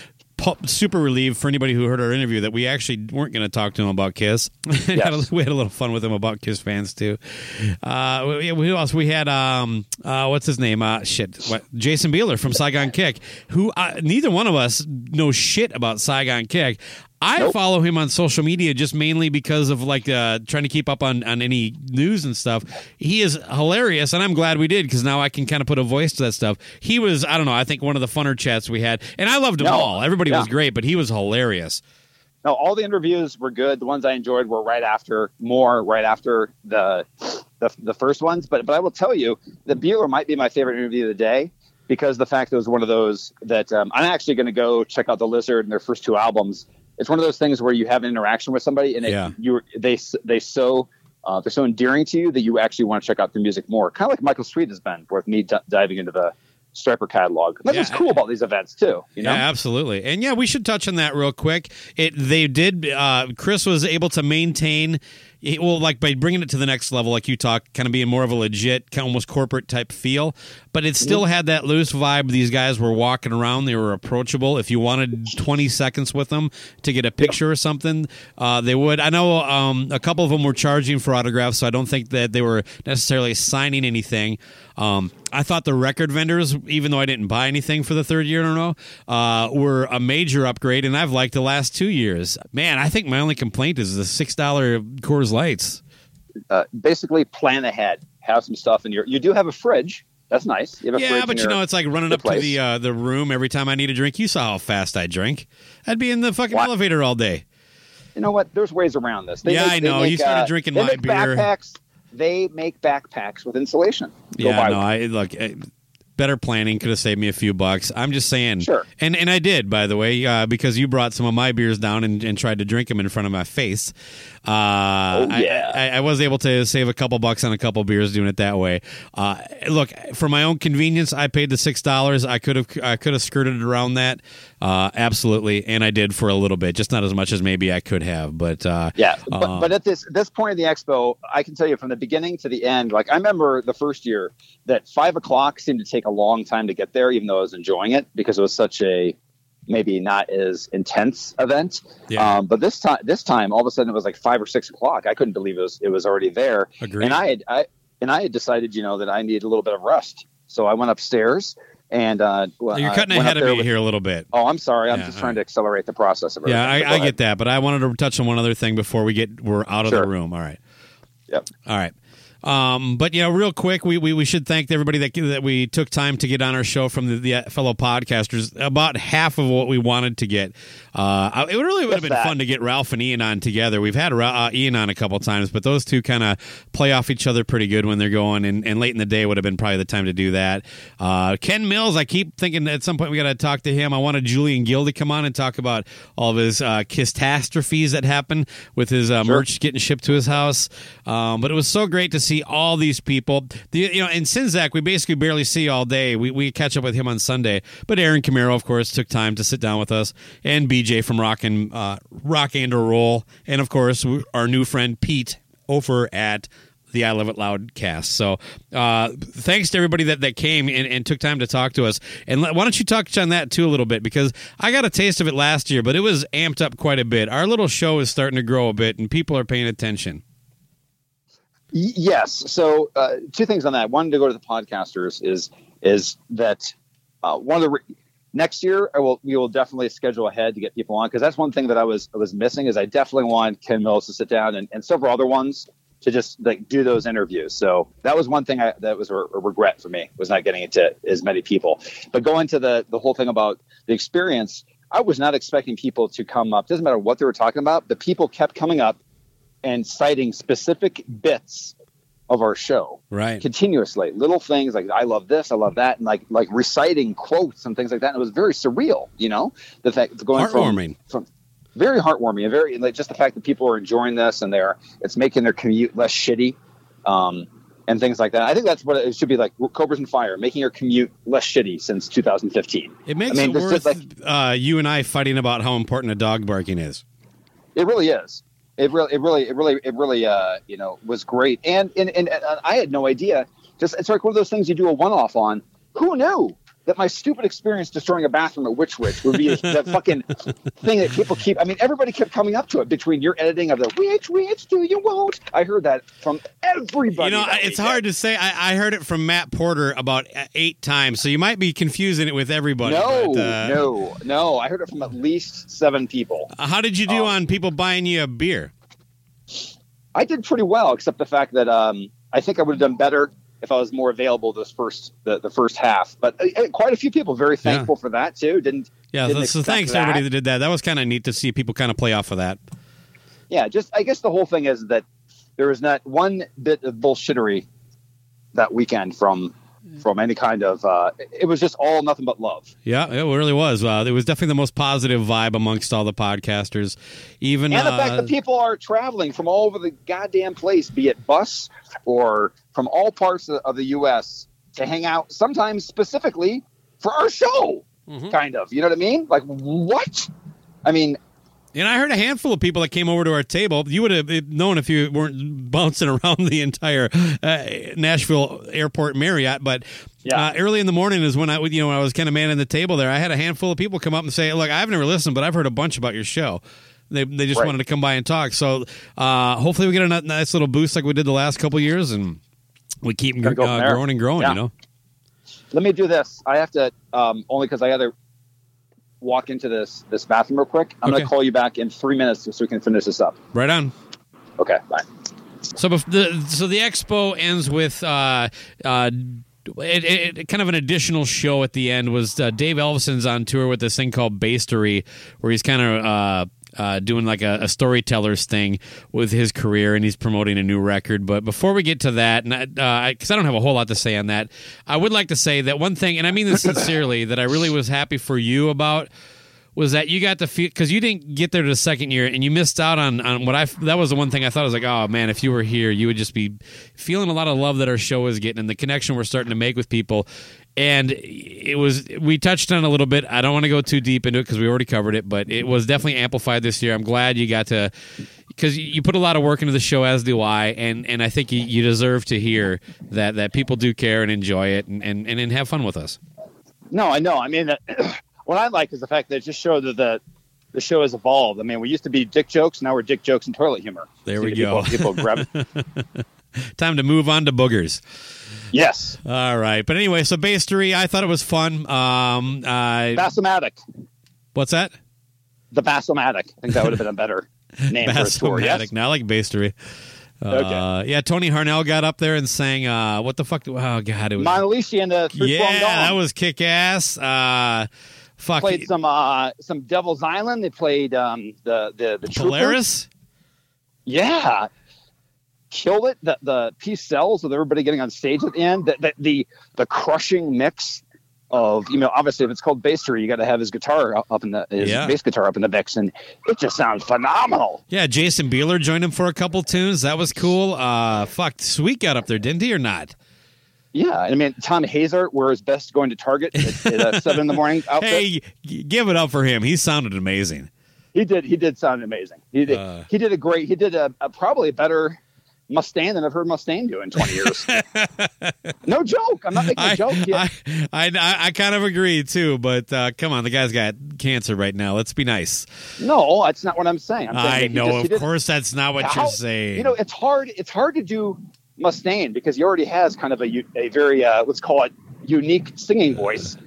Super relieved for anybody who heard our interview that we actually weren't going to talk to him about Kiss. <laughs> We had a- Yes. we had a little fun with him about Kiss fans too. Uh, we- who else? We had um, uh, what's his name? Uh, shit, what? Jason Bieler from Saigon Kick. Who uh, neither one of us know shit about Saigon Kick. I Nope. follow him on social media just mainly because of like uh, trying to keep up on, on any news and stuff. He is hilarious, and I'm glad we did because now I can kind of put a voice to that stuff. He was, I don't know, I think one of the funner chats we had, and I loved them No. all. Everybody was great, but he was hilarious. No, all the interviews were good. The ones I enjoyed were right after more right after the the, the first ones. But but I will tell you the Bueller might be my favorite interview of the day because the fact that it was one of those that um, I'm actually going to go check out the Lizard and their first two albums. It's one of those things where you have an interaction with somebody and it, Yeah. you they they so uh, they're so endearing to you that you actually want to check out their music more. Kind of like Michael Sweet has been with me d- diving into the Stryper catalog. That's Yeah. what's cool about these events too. You know. Yeah, absolutely. And yeah, we should touch on that real quick. It they did. Uh, Chris was able to maintain. Well, like by bringing it to the next level, like you talked, kind of being more of a legit, kind of almost corporate type feel, but it still had that loose vibe. These guys were walking around; they were approachable. If you wanted twenty seconds with them to get a picture or something, uh, they would. I know um, a couple of them were charging for autographs, so I don't think that they were necessarily signing anything. Um, I thought the record vendors, even though I didn't buy anything for the third year in a row, uh, were a major upgrade, and I've liked the last two years. Man, I think my only complaint is the six dollar Coors Lights. uh, basically plan ahead. Have some stuff in your. You do have a fridge. That's nice. You have a Yeah, fridge but you know, it's like running up to the uh, the room every time I need a drink. You saw how fast I drink. I'd be in the fucking What? elevator all day. You know what? There's ways around this. Yeah, I they know. You started uh, drinking they my make beer. Backpacks. They make backpacks with insulation. Go Yeah, no. I look. eh, Better planning could have saved me a few bucks. I'm just saying. Sure. And and I did, by the way, uh, because you brought some of my beers down and, and tried to drink them in front of my face. Uh, Oh, I- yeah. I, I, was able to save a couple bucks on a couple beers doing it that way. Uh, look, for my own convenience, I paid the six dollars. I could have I could have skirted around that, uh, absolutely, and I did for a little bit, just not as much as maybe I could have. But uh, Yeah, but, uh, but at this this point of the expo, I can tell you from the beginning to the end. Like I remember the first year that five o'clock seemed to take a long time to get there, even though I was enjoying it because it was such a maybe not as intense event. Yeah. Um, but this time, this time, all of a sudden, it was like five or six o'clock. I couldn't believe it was it was already there. Agreed. And I had I and I had decided, you know, that I needed a little bit of rest, so I went upstairs and uh, well, you're cutting ahead of me with- here a little bit. Oh, I'm sorry. I'm Yeah, just trying to accelerate the process of Yeah. I, I get that, but I wanted to touch on one other thing before we get we're out of the room. All right. Yep. All right. Um, but you know, real quick, we, we, we should thank everybody that that we took time to get on our show from the, the fellow podcasters. About half of what we wanted to get. Uh, it really would have been that. fun to get Ralph and Ian on together. We've had uh, Ian on a couple times, but those two kind of play off each other pretty good when they're going. And, and late in the day would have been probably the time to do that. Uh, Ken Mills, I keep thinking at some point we got to talk to him. I wanted Julian Gill to come on and talk about all of his uh, catastrophes that happened with his uh, Sure. merch getting shipped to his house. Um, but it was so great to see all these people. The, you know, in Sinzak, we basically barely see all day. We, we catch up with him on Sunday. But Aaron Camaro, of course, took time to sit down with us, and BJ from Rock and uh, Rock and Roll, and of course our new friend Pete over at the I Love It Loud cast. So, uh, thanks to everybody that, that came and, and took time to talk to us. And let, why don't you touch on that too a little bit? Because I got a taste of it last year, but it was amped up quite a bit. Our little show is starting to grow a bit, and people are paying attention. Yes. So uh, two things on that. One to go to the podcasters is is that uh, one of the re- next year I will we will definitely schedule ahead to get people on because that's one thing that I was I was missing is I definitely want Ken Mills to sit down and, and several other ones to just like do those interviews. So that was one thing I, that was a, a regret for me was not getting it to as many people. But going to the the whole thing about the experience, I was not expecting people to come up. Doesn't matter what they were talking about. The people kept coming up and citing specific bits of our show Right. continuously little things like i love this i love that and like like reciting quotes and things like that and it was very surreal you know the fact going Heartwarming. from, from very heartwarming and very like just the fact that people are enjoying this and they're it's making their commute less shitty um and things like that i think that's what it should be like cobras and fire making your commute less shitty since 2015 It makes I mean, it worth like uh, you and I fighting about how important a dog barking is. It really is. It really, it really, it really, it really, uh, you know, was great. And, and, and, and I had no idea. Just, it's like one of those things you do a one off on. Who knew that my stupid experience destroying a bathroom at Witch Witch would be the fucking thing that people keep. I mean, everybody kept coming up to it between your editing of the Witch Witch, do you won't? I heard that from everybody. You know, it's hard to say. I, I heard it from Matt Porter about eight times, so you might be confusing it with everybody. No, but, uh, no, no. I heard it from at least seven people. How did you do Um, on people buying you a beer? I did pretty well, except the fact that um, I think I would have done better if I was more available this first the, the first half. But uh, quite a few people very thankful for that too. Didn't Yeah, didn't so, so thanks that. everybody that did that. That was kind of neat to see people kind of play off of that. yeah, just I guess the whole thing is that there was not one bit of bullshittery that weekend from from any kind of. Uh, it was just all nothing but love. Yeah, it really was. Uh, it was definitely the most positive vibe amongst all the podcasters. Even And the uh, fact that people are traveling from all over the goddamn place, be it bus or from all parts of, the U.S. to hang out, sometimes specifically for our show, Mm-hmm. kind of. You know what I mean? Like, what? I mean, And I heard a handful of people that came over to our table. You would have known if you weren't bouncing <laughs> around the entire uh, Nashville Airport Marriott. But Yeah. uh, early in the morning is when I, you know, when I was kind of manning the table there. I had a handful of people come up and say, "Look, I've never listened, but I've heard a bunch about your show." They, they just Right. wanted to come by and talk. So uh, hopefully we get a nice little boost like we did the last couple years, and we keep go uh, growing and growing. Yeah. You know. let me do this. I have to um, only because I to walk into this this bathroom real quick. I'm Okay. going to call you back in three minutes so we can finish this up. Right on. Okay, bye. So bef- the so the expo ends with uh, uh, it, it, it- kind of an additional show at the end was uh, Dave Ellefson's on tour with this thing called Basstory, where he's kind of uh, doing like a, a storyteller's thing with his career, and he's promoting a new record. But before we get to that, because I, uh I don't have a whole lot to say on that, I would like to say that one thing, and I mean this <laughs> sincerely, that I really was happy for you about was that you got to feel because you didn't get there to the second year and you missed out on on what I that was the one thing I thought I was like oh man if you were here you would just be feeling a lot of love that our show is getting and the connection we're starting to make with people and it was we touched on it a little bit I don't want to go too deep into it because we already covered it but it was definitely amplified this year I'm glad you got to because you put a lot of work into the show as do I and and I think you, you deserve to hear that that people do care and enjoy it and and, and, and have fun with us No, I know. I mean, <clears throat> what I like is the fact that it just showed that the the show has evolved. I mean, we used to be dick jokes, now we're dick jokes and toilet humor. There See, we people, go. People grab. <laughs> time to move on to boogers. Yes, All right, but anyway, so Basstory, I thought it was fun. Um, uh, Bassomatic. what's that? The Bassomatic. I think that would have been a better <laughs> name for a tour. Yes. Now I like Basstory. Uh, Okay. Yeah, Tony Harnell got up there and sang. Uh, what the fuck? Oh God, it was. Monalisi and the Three yeah, that was kick ass. Uh, fuck. played some uh some Devil's Island. They played um the the the. Polaris. Yeah. Killed it. The the Peace Sells with everybody getting on stage at the end. That the the, the crushing mix of you know obviously if it's called bass basstory, you got to have his guitar up- in the his Yeah. bass guitar up in the mix, and it just sounds phenomenal. Yeah, Jason Bieler joined him for a couple tunes. That was cool. Uh, fuck, Sweet got up there, didn't he, or not? Yeah, I mean Tom Hazaert, where his best going to Target at, at a <laughs> seven in the morning outfit. Hey, give it up for him. He sounded amazing. He did. He did sound amazing. He did. Uh. he did a great. He did a, a probably better Mustaine than I've heard Mustaine do in twenty years. <laughs> no joke. I'm not making a I, joke. I, I, I, I kind of agree too, but uh, come on, the guy's got cancer right now. Let's be nice. no, that's not what I'm saying. I'm saying I know, just- of course, that's not what How- you're saying. You know, it's hard. It's hard to do Mustaine because he already has kind of a a very uh, let's call it unique singing voice.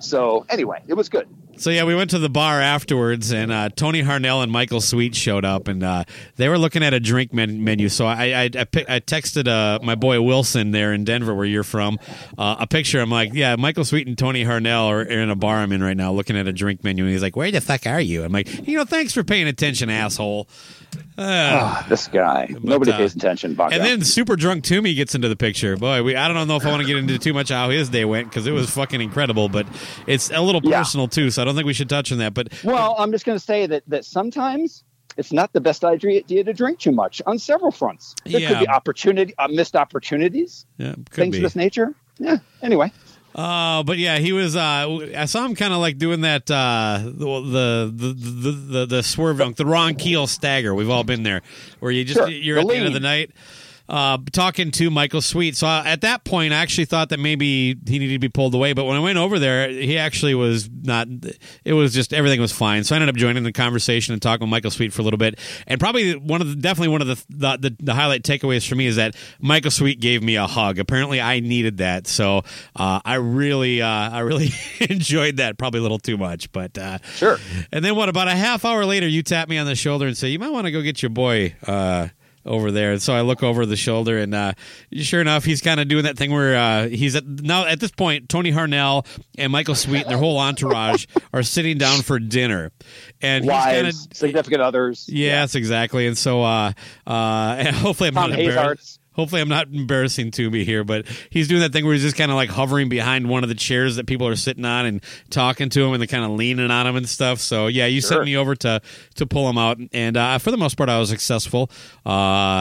So anyway, it was good. So yeah, we went to the bar afterwards, and uh, Tony Harnell and Michael Sweet showed up, and uh, they were looking at a drink men- menu. So I I, I, I texted uh, my boy Wilson there in Denver, where you're from, uh, a picture. I'm like, yeah, Michael Sweet and Tony Harnell are in a bar I'm in right now, looking at a drink menu. And he's like, where the fuck are you? I'm like, you know, thanks for paying attention, asshole. Uh, This guy, nobody uh, pays attention. Baca. and then super drunk Toomey gets into the picture. Boy, we, I don't know if I want to get into too much how his day went because it was fucking incredible, but it's a little Yeah. personal too, so I don't think we should touch on that. But Well, I'm just going to say that that sometimes it's not the best idea to drink too much on several fronts. There Yeah. could be opportunity, uh, missed opportunities, yeah, could things be. of this nature. Yeah. Anyway, Uh, but yeah, he was. Uh, I saw him kind of like doing that. Uh, the, the the the the swerve dunk, the Ron Keel stagger. We've all been there, where you just Sure. you're The at the end of the night. Uh, talking to Michael Sweet. So uh, at that point, I actually thought that maybe he needed to be pulled away. But when I went over there, he actually was not. It was just everything was fine. So I ended up joining the conversation and talking with Michael Sweet for a little bit. And probably one of the, definitely one of the the, the the highlight takeaways for me is that Michael Sweet gave me a hug. Apparently, I needed that. So uh, I really, uh, I really <laughs> enjoyed that. Probably a little too much, but uh, Sure. and then what? About a half hour later, you tap me on the shoulder and say, "You might want to go get your boy." Over there, so I look over the shoulder, and uh, sure enough, he's kind of doing that thing where uh, he's at now at this point. Tony Harnell and Michael Sweet and their whole entourage <laughs> are sitting down for dinner, and he's kind of significant others. yes, exactly. And so, uh, uh, <laughs> and hopefully, I'm Tom not embarrassed. Hopefully, I'm not embarrassing to me here, but he's doing that thing where he's just kind of like hovering behind one of the chairs that people are sitting on and talking to him, and they're kind of leaning on him and stuff. So, yeah, you sent me over to to pull him out, and uh, for the most part, I was successful. Uh,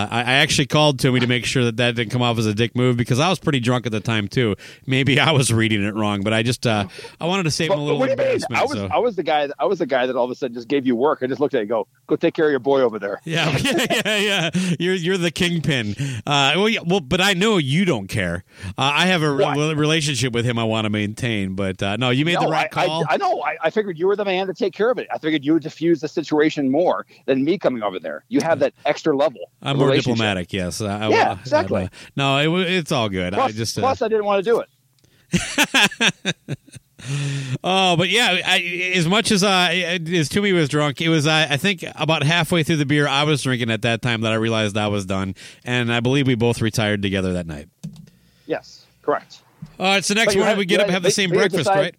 I, I actually called to me to make sure that that didn't come off as a dick move because I was pretty drunk at the time too. Maybe I was reading it wrong, but I just uh, I wanted to save him a little what do you mean? embarrassment. I was so. I was the guy that I was the guy that all of a sudden just gave you work. I just looked at you, and go, go take care of your boy over there. Yeah, <laughs> yeah, yeah, yeah. You're you're the kingpin. Uh, well, yeah, well, but I know you don't care. Uh, I have a re- relationship with him I want to maintain, but uh, no, you made the right I, call. I, I know. I, I figured you were the man to take care of it. I figured you would diffuse the situation more than me coming over there. You have that extra level. I'm more diplomatic. Yes. I, Yeah, exactly. No, it, it's all good. Plus, I just uh, plus, I didn't want to do it. <laughs> Oh, but yeah, I, as much as uh, as Toomey was drunk, it was uh, I think about halfway through the beer I was drinking at that time that I realized I was done, and I believe we both retired together that night. Yes, correct. All right, so next morning had- we get up and had- have the same breakfast, right?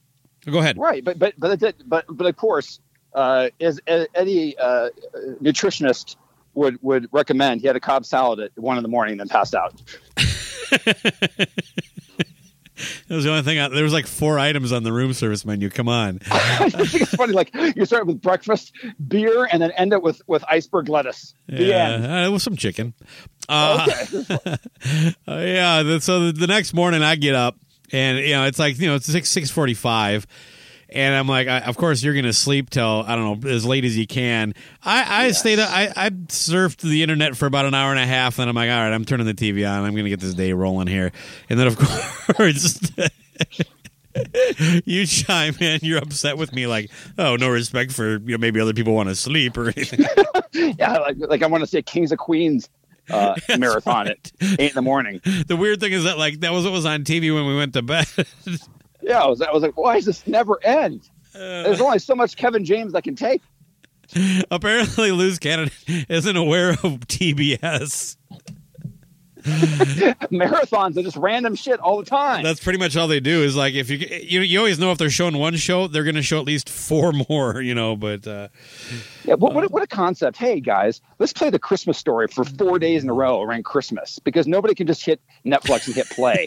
Go ahead. Right, but but but it did, but but of course, uh, as as any uh, nutritionist would would recommend, he had a Cobb salad at one in the morning, and then passed out. <laughs> That was the only thing. I, there was like four items on the room service menu. Come on. <laughs> I think it's funny. Like you start with breakfast, beer, and then end it with with iceberg lettuce. Yeah, uh, it was some chicken. Uh, Okay. <laughs> Uh, yeah. So the, the next morning, I get up, and you know, it's like you know, it's six six forty five, and I'm like, I, of course, you're gonna sleep till I don't know as late as you can. I, I stayed. I I surfed the internet for about an hour and a half, and I'm like, all right, I'm turning the TV on. I'm gonna get this day rolling here, and then of <laughs> course. <laughs> You chime in. You're upset with me, like, oh, no respect for you know maybe other people want to sleep or anything. <laughs> yeah, like like I want to say Kings of Queens uh, marathon at eight in the morning. the weird thing is that like that was what was on TV when we went to bed. Yeah, I was, I was like, why does this never end? Uh. There's only so much Kevin James I can take. <laughs> Apparently, Loose Cannon isn't aware of TBS. <laughs> Marathons are just random shit all the time. That's pretty much all they do. Is like if you you you always know if they're showing one show, they're going to show at least four <laughs> more. You know, but uh, Yeah, what, what, a- what a concept. Hey, guys, let's play the Christmas story for four days in a row around Christmas because nobody can just hit Netflix and hit play.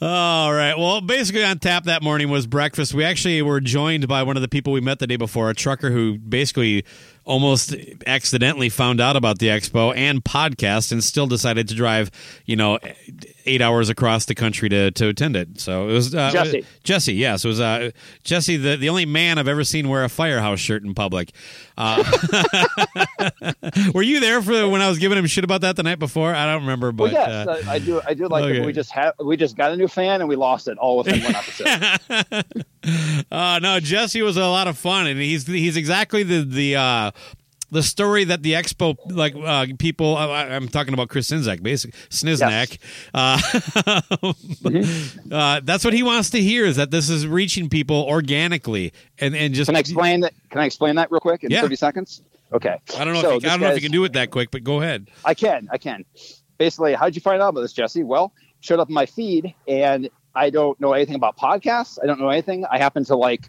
All right. Well, basically on tap that morning was breakfast. We actually were joined by one of the people we met the day before, a trucker who basically almost accidentally found out about the expo and podcast and still decided to drive, you know, eight hours across the country to, to attend it. So it was uh, Jesse. Jesse, yes, it was uh, Jesse, the, the only man I've ever seen wear a firehouse shirt in public. Uh, <laughs> were you there for when I was giving him shit about that the night before? I don't remember, but well, yes, uh, I, do. I do like okay. We just have we just got new fan and we lost it all within one episode. <laughs> Uh, no, Jesse was a lot of fun, and he's he's exactly the the uh, the story that the expo like uh, people. I, I'm talking about Chris Sinzak, basically Sniznak. Uh, <laughs> uh, that's what he wants to hear is that this is reaching people organically, and and just Can I explain that? Can I explain that real quick in Yeah. thirty seconds? Okay. I don't know. So if you, I don't know if you can do it that quick, but go ahead. I can. I can. Basically, how'd you find out about this, Jesse? Well, showed up in my feed, and I don't know anything about podcasts. I don't know anything. I happen to like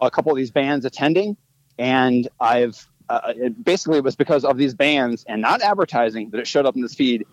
a couple of these bands attending, and I've uh, it basically it was because of these bands and not advertising that it showed up in this feed,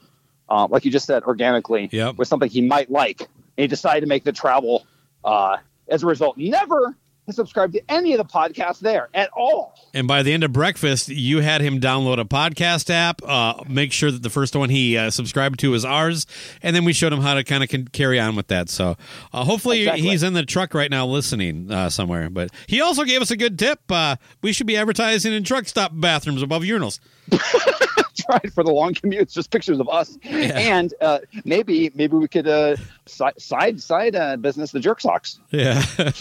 uh, like you just said, organically Yep. with something he might like. And he decided to make the travel. Uh, as a result, never has subscribed to any of the podcasts there at all. And by the end of breakfast, you had him download a podcast app, uh, make sure that the first one he uh, subscribed to is ours, and then we showed him how to kind of carry on with that. So uh, hopefully Exactly. he's in the truck right now listening uh, somewhere. But he also gave us a good tip. Uh, we should be advertising in truck stop bathrooms above urinals. <laughs> right for the long commutes. Just pictures of us, and uh, maybe maybe we could uh, si- side side uh, business the jerk socks. Yeah. <laughs>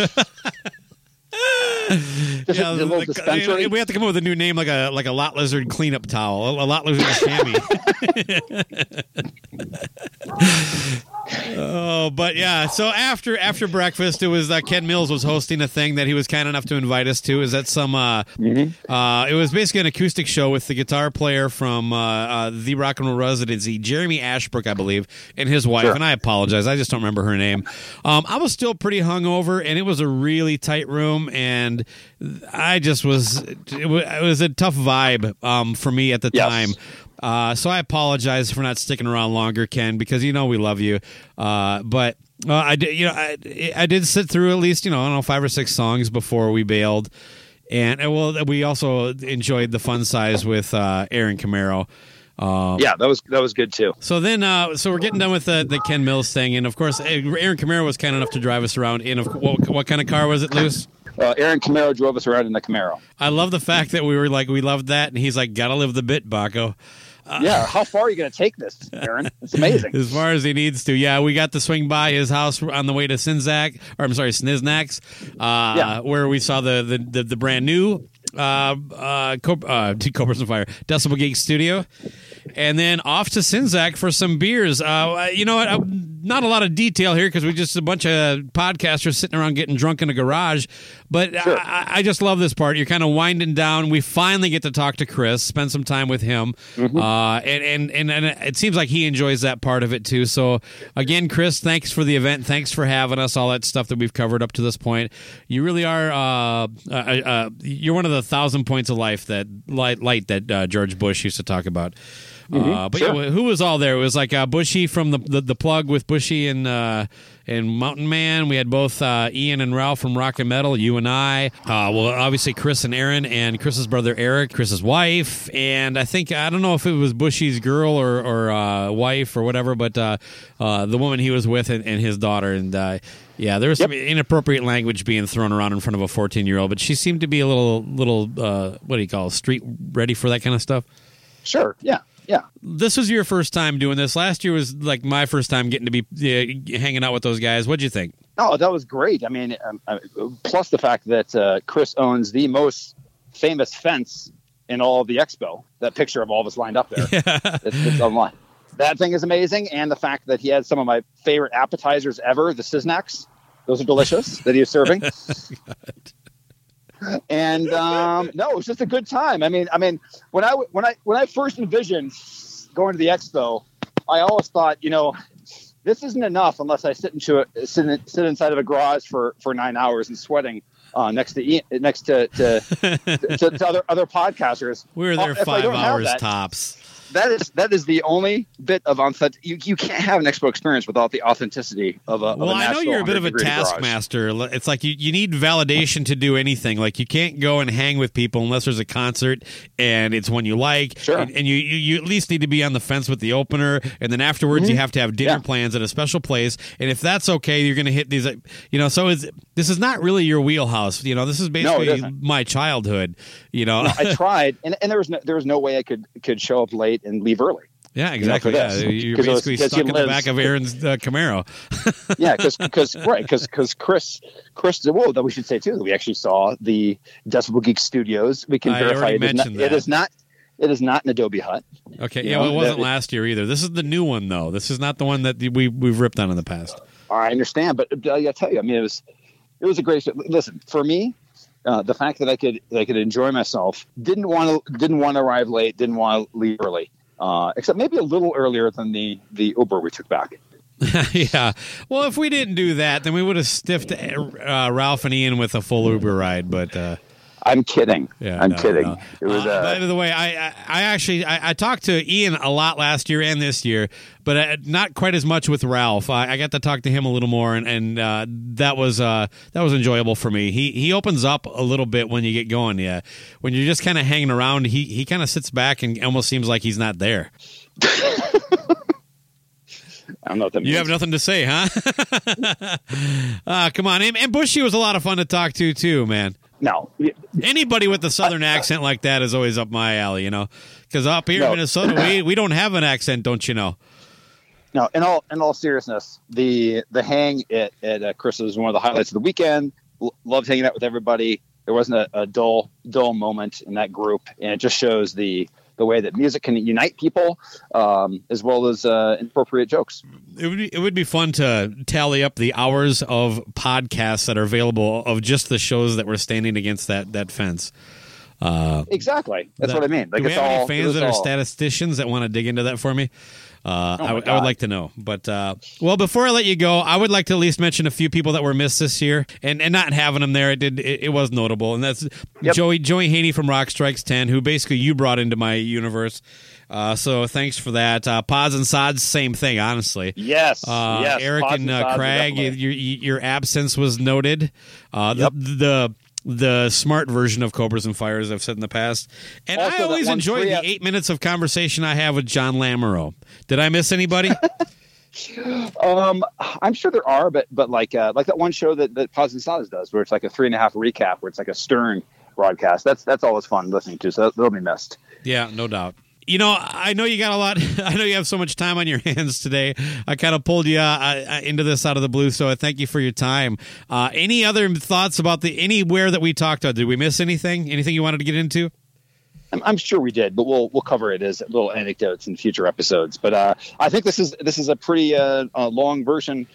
Yeah, a, little like, dispensary. we have to come up with a new name, like a like a lot lizard cleanup towel, a, a lot lizard chamois. <laughs> <laughs> oh, but yeah. So after after breakfast, it was uh, Ken Mills was hosting a thing that he was kind enough to invite us to. Is that some? Uh, Mm-hmm. uh, it was basically an acoustic show with the guitar player from uh, uh, the Rock and Roll Residency, Jeremy Ashbrook, I believe, and his wife. Sure. And I apologize, I just don't remember her name. Um, I was still pretty hungover, and it was a really tight room, and I just was. It wa- it was a tough vibe um, for me at the Yes. time. Uh, so I apologize for not sticking around longer, Ken, because you know we love you. Uh, but uh, I did, you know, I, I did sit through at least you know I don't know five or six songs before we bailed, and well, we also enjoyed the fun size with uh, Aaron Camaro. Um, yeah, that was that was good too. so then, uh, so we're getting done with the, the Ken Mills thing, and of course, Aaron Camaro was kind enough to drive us around in. Of what, what kind of car was it, Loose? Uh, Aaron Camaro drove us around in the Camaro. I love the fact that we were like, we loved that, and he's like, gotta live the bit, Baco. Yeah, how far are you going to take this, Aaron? It's <laughs> amazing. As far as he needs to. Yeah, we got to swing by his house on the way to Sinzak, or I'm sorry, Sniznacks, uh, Yeah. where we saw the the, the, the brand new uh, uh, uh, <laughs> Cobras and Fire Decibel Geek Studio. And then off to Sinzak for some beers. Uh, you know what? Uh, not a lot of detail here because we just a bunch of podcasters sitting around getting drunk in a garage. But Sure. I, I just love this part. You're kind of winding down. We finally get to talk to Chris, spend some time with him, Mm-hmm. uh, and, and and and it seems like he enjoys that part of it too. So again, Chris, thanks for the event. Thanks for having us. All that stuff that we've covered up to this point. You really are. Uh, uh, uh, you're one of the thousand points of life that light, light that uh, George Bush used to talk about. Uh, but Sure. yeah, who was all there? It was like uh, Bushy from the, the the plug with Bushy and uh, and Mountain Man. We had both uh, Ian and Ralph from Rock and Metal. You and I. Uh, well, obviously Chris and Aaron and Chris's brother Eric, Chris's wife, and I think I don't know if it was Bushy's girl or or uh, wife or whatever, but uh, uh, the woman he was with and, and his daughter. And uh, yeah, there was some inappropriate language being thrown around in front of a fourteen year old, but she seemed to be a little little uh, what do you call it, street ready for that kind of stuff Sure. Yeah. Yeah. this was your first time doing this. Last year was like my first time getting to be uh, hanging out with those guys. What'd you think? Oh, that was great. I mean, um, uh, plus the fact that uh, Chris owns the most famous fence in all of the expo. That picture of all of us lined up there. <laughs> it's, it's online. That thing is amazing, and the fact that he had some of my favorite appetizers ever, the Siznaks. Those are delicious that he was serving. <laughs> and um, no, it was just a good time. I mean, I mean, when I when I when I first envisioned going to the expo, I always thought, you know, this isn't enough unless I sit into a, sit, sit inside of a garage for, for nine hours and sweating uh, next to Ian- next to to, <laughs> to, to other other podcasters. We were Uh, there if five hours that, tops. That is that is the only bit of authentic. You, you can't have an expo experience without the authenticity of a. of Well, a I know you're a bit of a 100 degree garage. taskmaster. It's like you, you need validation to do anything. Like you can't go and hang with people unless there's a concert and it's one you like. Sure. And, and you, you you at least need to be on the fence with the opener, and then afterwards you have to have dinner Mm-hmm. Yeah. plans at a special place. And if that's okay, you're going to hit these. uh, You know, so it's this is not really your wheelhouse. You know, this is basically isn't. my childhood. You know. I <laughs> tried, and, and there was no, there was no way I could could show up late and leave early. Yeah, exactly. for yeah, you're it was- basically stuck in the back of Aaron's uh, Camaro. <laughs> Yeah, because because right because because Chris Chris well that we should say too that we actually saw the Decibel Geek Studios. We can I verify it is, not, it not it is not an Adobe Hut. Okay, You yeah, know, well, it wasn't that- last year either. This is the new one though. This is not the one that we we've ripped on in the past. I understand, but uh, I tell you, I mean, it was it was a great. Listen, for me, uh, the fact that I could that I could enjoy myself didn't want to didn't want to arrive late, didn't want to leave early, uh, except maybe a little earlier than the the Uber we took back. <laughs> yeah. Well, if we didn't do that, then we would have stiffed uh, Ralph and Ian with a full Uber ride. But uh, I'm kidding. yeah, I'm no, kidding. no. It was. Uh, Uh, by the way, I, I, I actually I, I talked to Ian a lot last year and this year, but uh, not quite as much with Ralph. I, I got to talk to him a little more, and, and uh, that was uh, that was enjoyable for me. He he opens up a little bit when you get going. Yeah, when you're just kind of hanging around, he he kind of sits back and almost seems like he's not there. <laughs> I don't know what that means. You have nothing to say, huh? uh, <laughs> come on, and, and Bushy was a lot of fun to talk to too, man. No, Anybody with a southern accent like that is always up my alley, you know. Because up here No. in Minnesota, we we don't have an accent, don't you know? no. In all in all seriousness, the the hang at at uh, Chris was one of the highlights of the weekend. L- loved hanging out with everybody. There wasn't a, a dull dull moment in that group, and it just shows the the way that music can unite people, um, as well as uh, inappropriate jokes. It would be, it would be fun to tally up the hours of podcasts that are available of just the shows that were standing against that that fence. Exactly. That's That- what I mean. Like do we it's have all, any fans that are statisticians that want to dig into that for me? Uh, Oh I, would- I would like to know. But uh, well, before I let you go, I would like to at least mention a few people that were missed this year, and, and not having them there, it did it, it was notable, and that's Yep. Joey Joey Haney from Rock Strikes Ten, who basically you brought into my universe. Uh, so thanks for that. Uh, Pods and Sods, same thing, honestly. Yes. Uh, yes. Eric Pods and Sods uh, Craig, your your absence was noted. Uh, Yep. the, the the smart version of Cobras and Fires I've said in the past, and Also, I always enjoy the eight minutes of conversation I have with John Lamoureux. Did I miss anybody? <laughs> Um, I'm sure there are, but but like uh, like that one show that that Pods and Sods does, where it's like a three and a half recap, where it's like a stern broadcast. That's that's always fun listening to. So that, that'll be missed. yeah, no doubt. You know, I know you got a lot. <laughs> I know you have so much time on your <laughs> hands today. I kind of pulled you uh, uh, into this out of the blue, so I thank you for your time. Uh, any other thoughts about the anywhere that we talked about? Did we miss anything? Anything you wanted to get into? I'm, I'm sure we did, but we'll we'll cover it as little anecdotes in future episodes. But uh, I think this is this is a pretty uh, uh, long version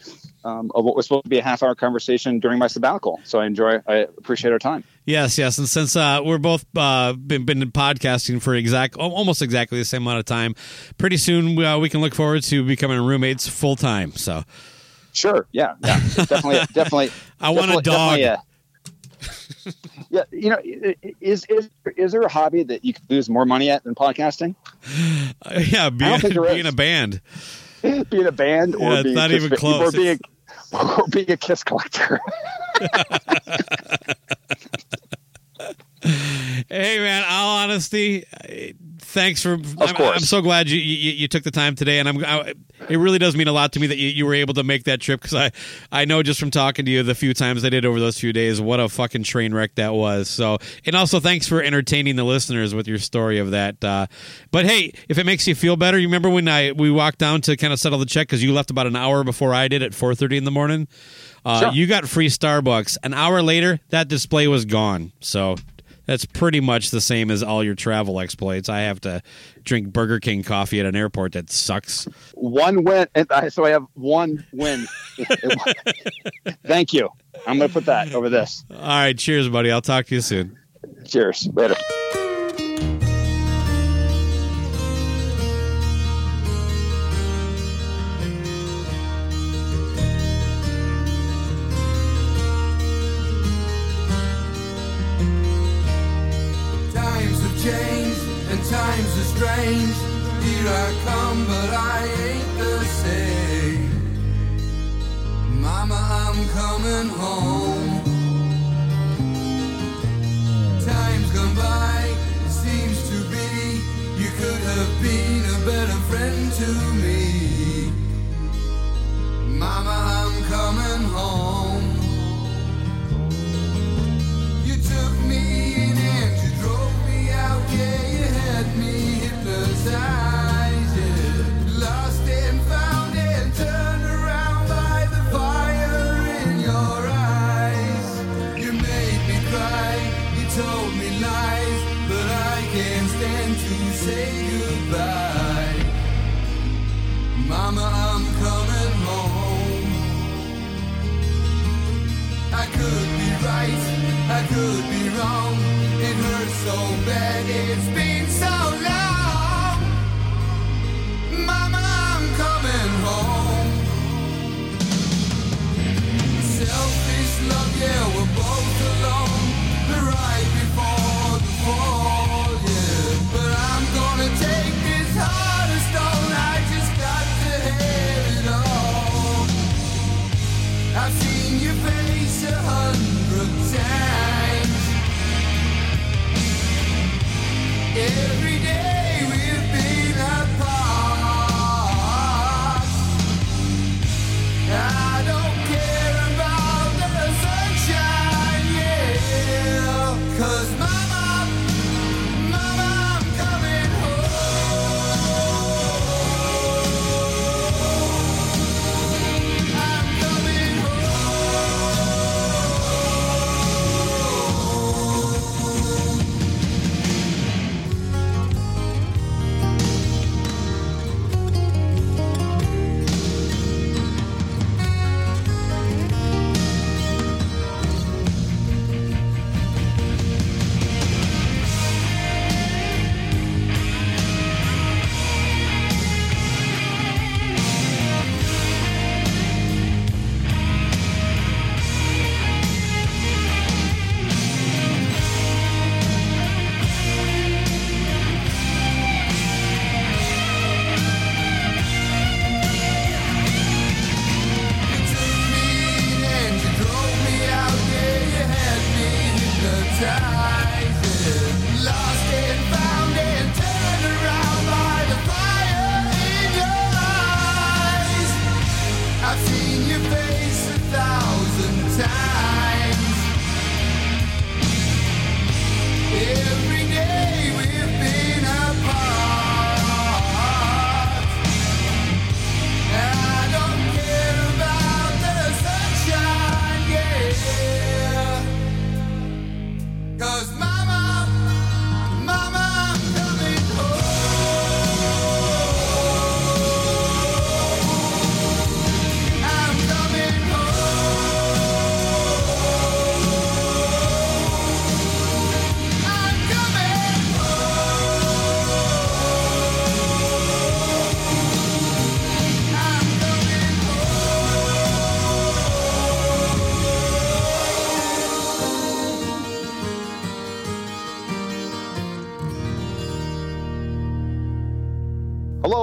um, of what was supposed to be a half hour conversation during my sabbatical. So I enjoy. I appreciate our time. Yes, yes, and since uh, we're both uh, been, been podcasting for exact almost exactly the same amount of time, pretty soon uh, we can look forward to becoming roommates full time. So Sure. Yeah. Yeah. Definitely. <laughs> definitely. I want a dog. definitely, uh, <laughs> yeah. You know, is is is there a hobby that you could lose more money at than podcasting? <sighs> Yeah, being, don't think there being a band. <laughs> being a band or Yeah, being not even close. or being <laughs> or being a kiss collector. <laughs> <laughs> Hey, man, all honesty, thanks for. I'm, course. I'm so glad you, you you took the time today, and I'm. I, it really does mean a lot to me that you, you were able to make that trip because I I know just from talking to you the few times I did over those few days what a fucking train wreck that was. So, and also thanks for entertaining the listeners with your story of that. Uh, but hey, if it makes you feel better, you remember when I we walked down to kind of settle the check because you left about an hour before I did at 4:30 in the morning. Uh, Sure. You got free Starbucks. An hour later, that display was gone. So that's pretty much the same as all your travel exploits. I have to drink Burger King coffee at an airport that sucks. one win, and I, so I have one win. <laughs> Thank you. I'm going to put that over this. All right, cheers, buddy. I'll talk to you soon. Cheers. Later.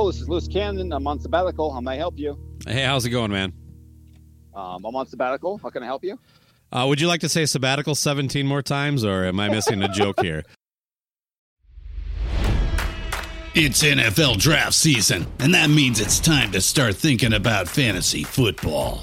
Hello, this is Loose Cannon. I'm on sabbatical. How may I help you? Hey, how's it going, man? Um, I'm on sabbatical. How can I help you? Uh, would you like to say sabbatical 17 more times, or am I missing a joke here? <laughs> It's NFL draft season, and that means it's time to start thinking about fantasy football.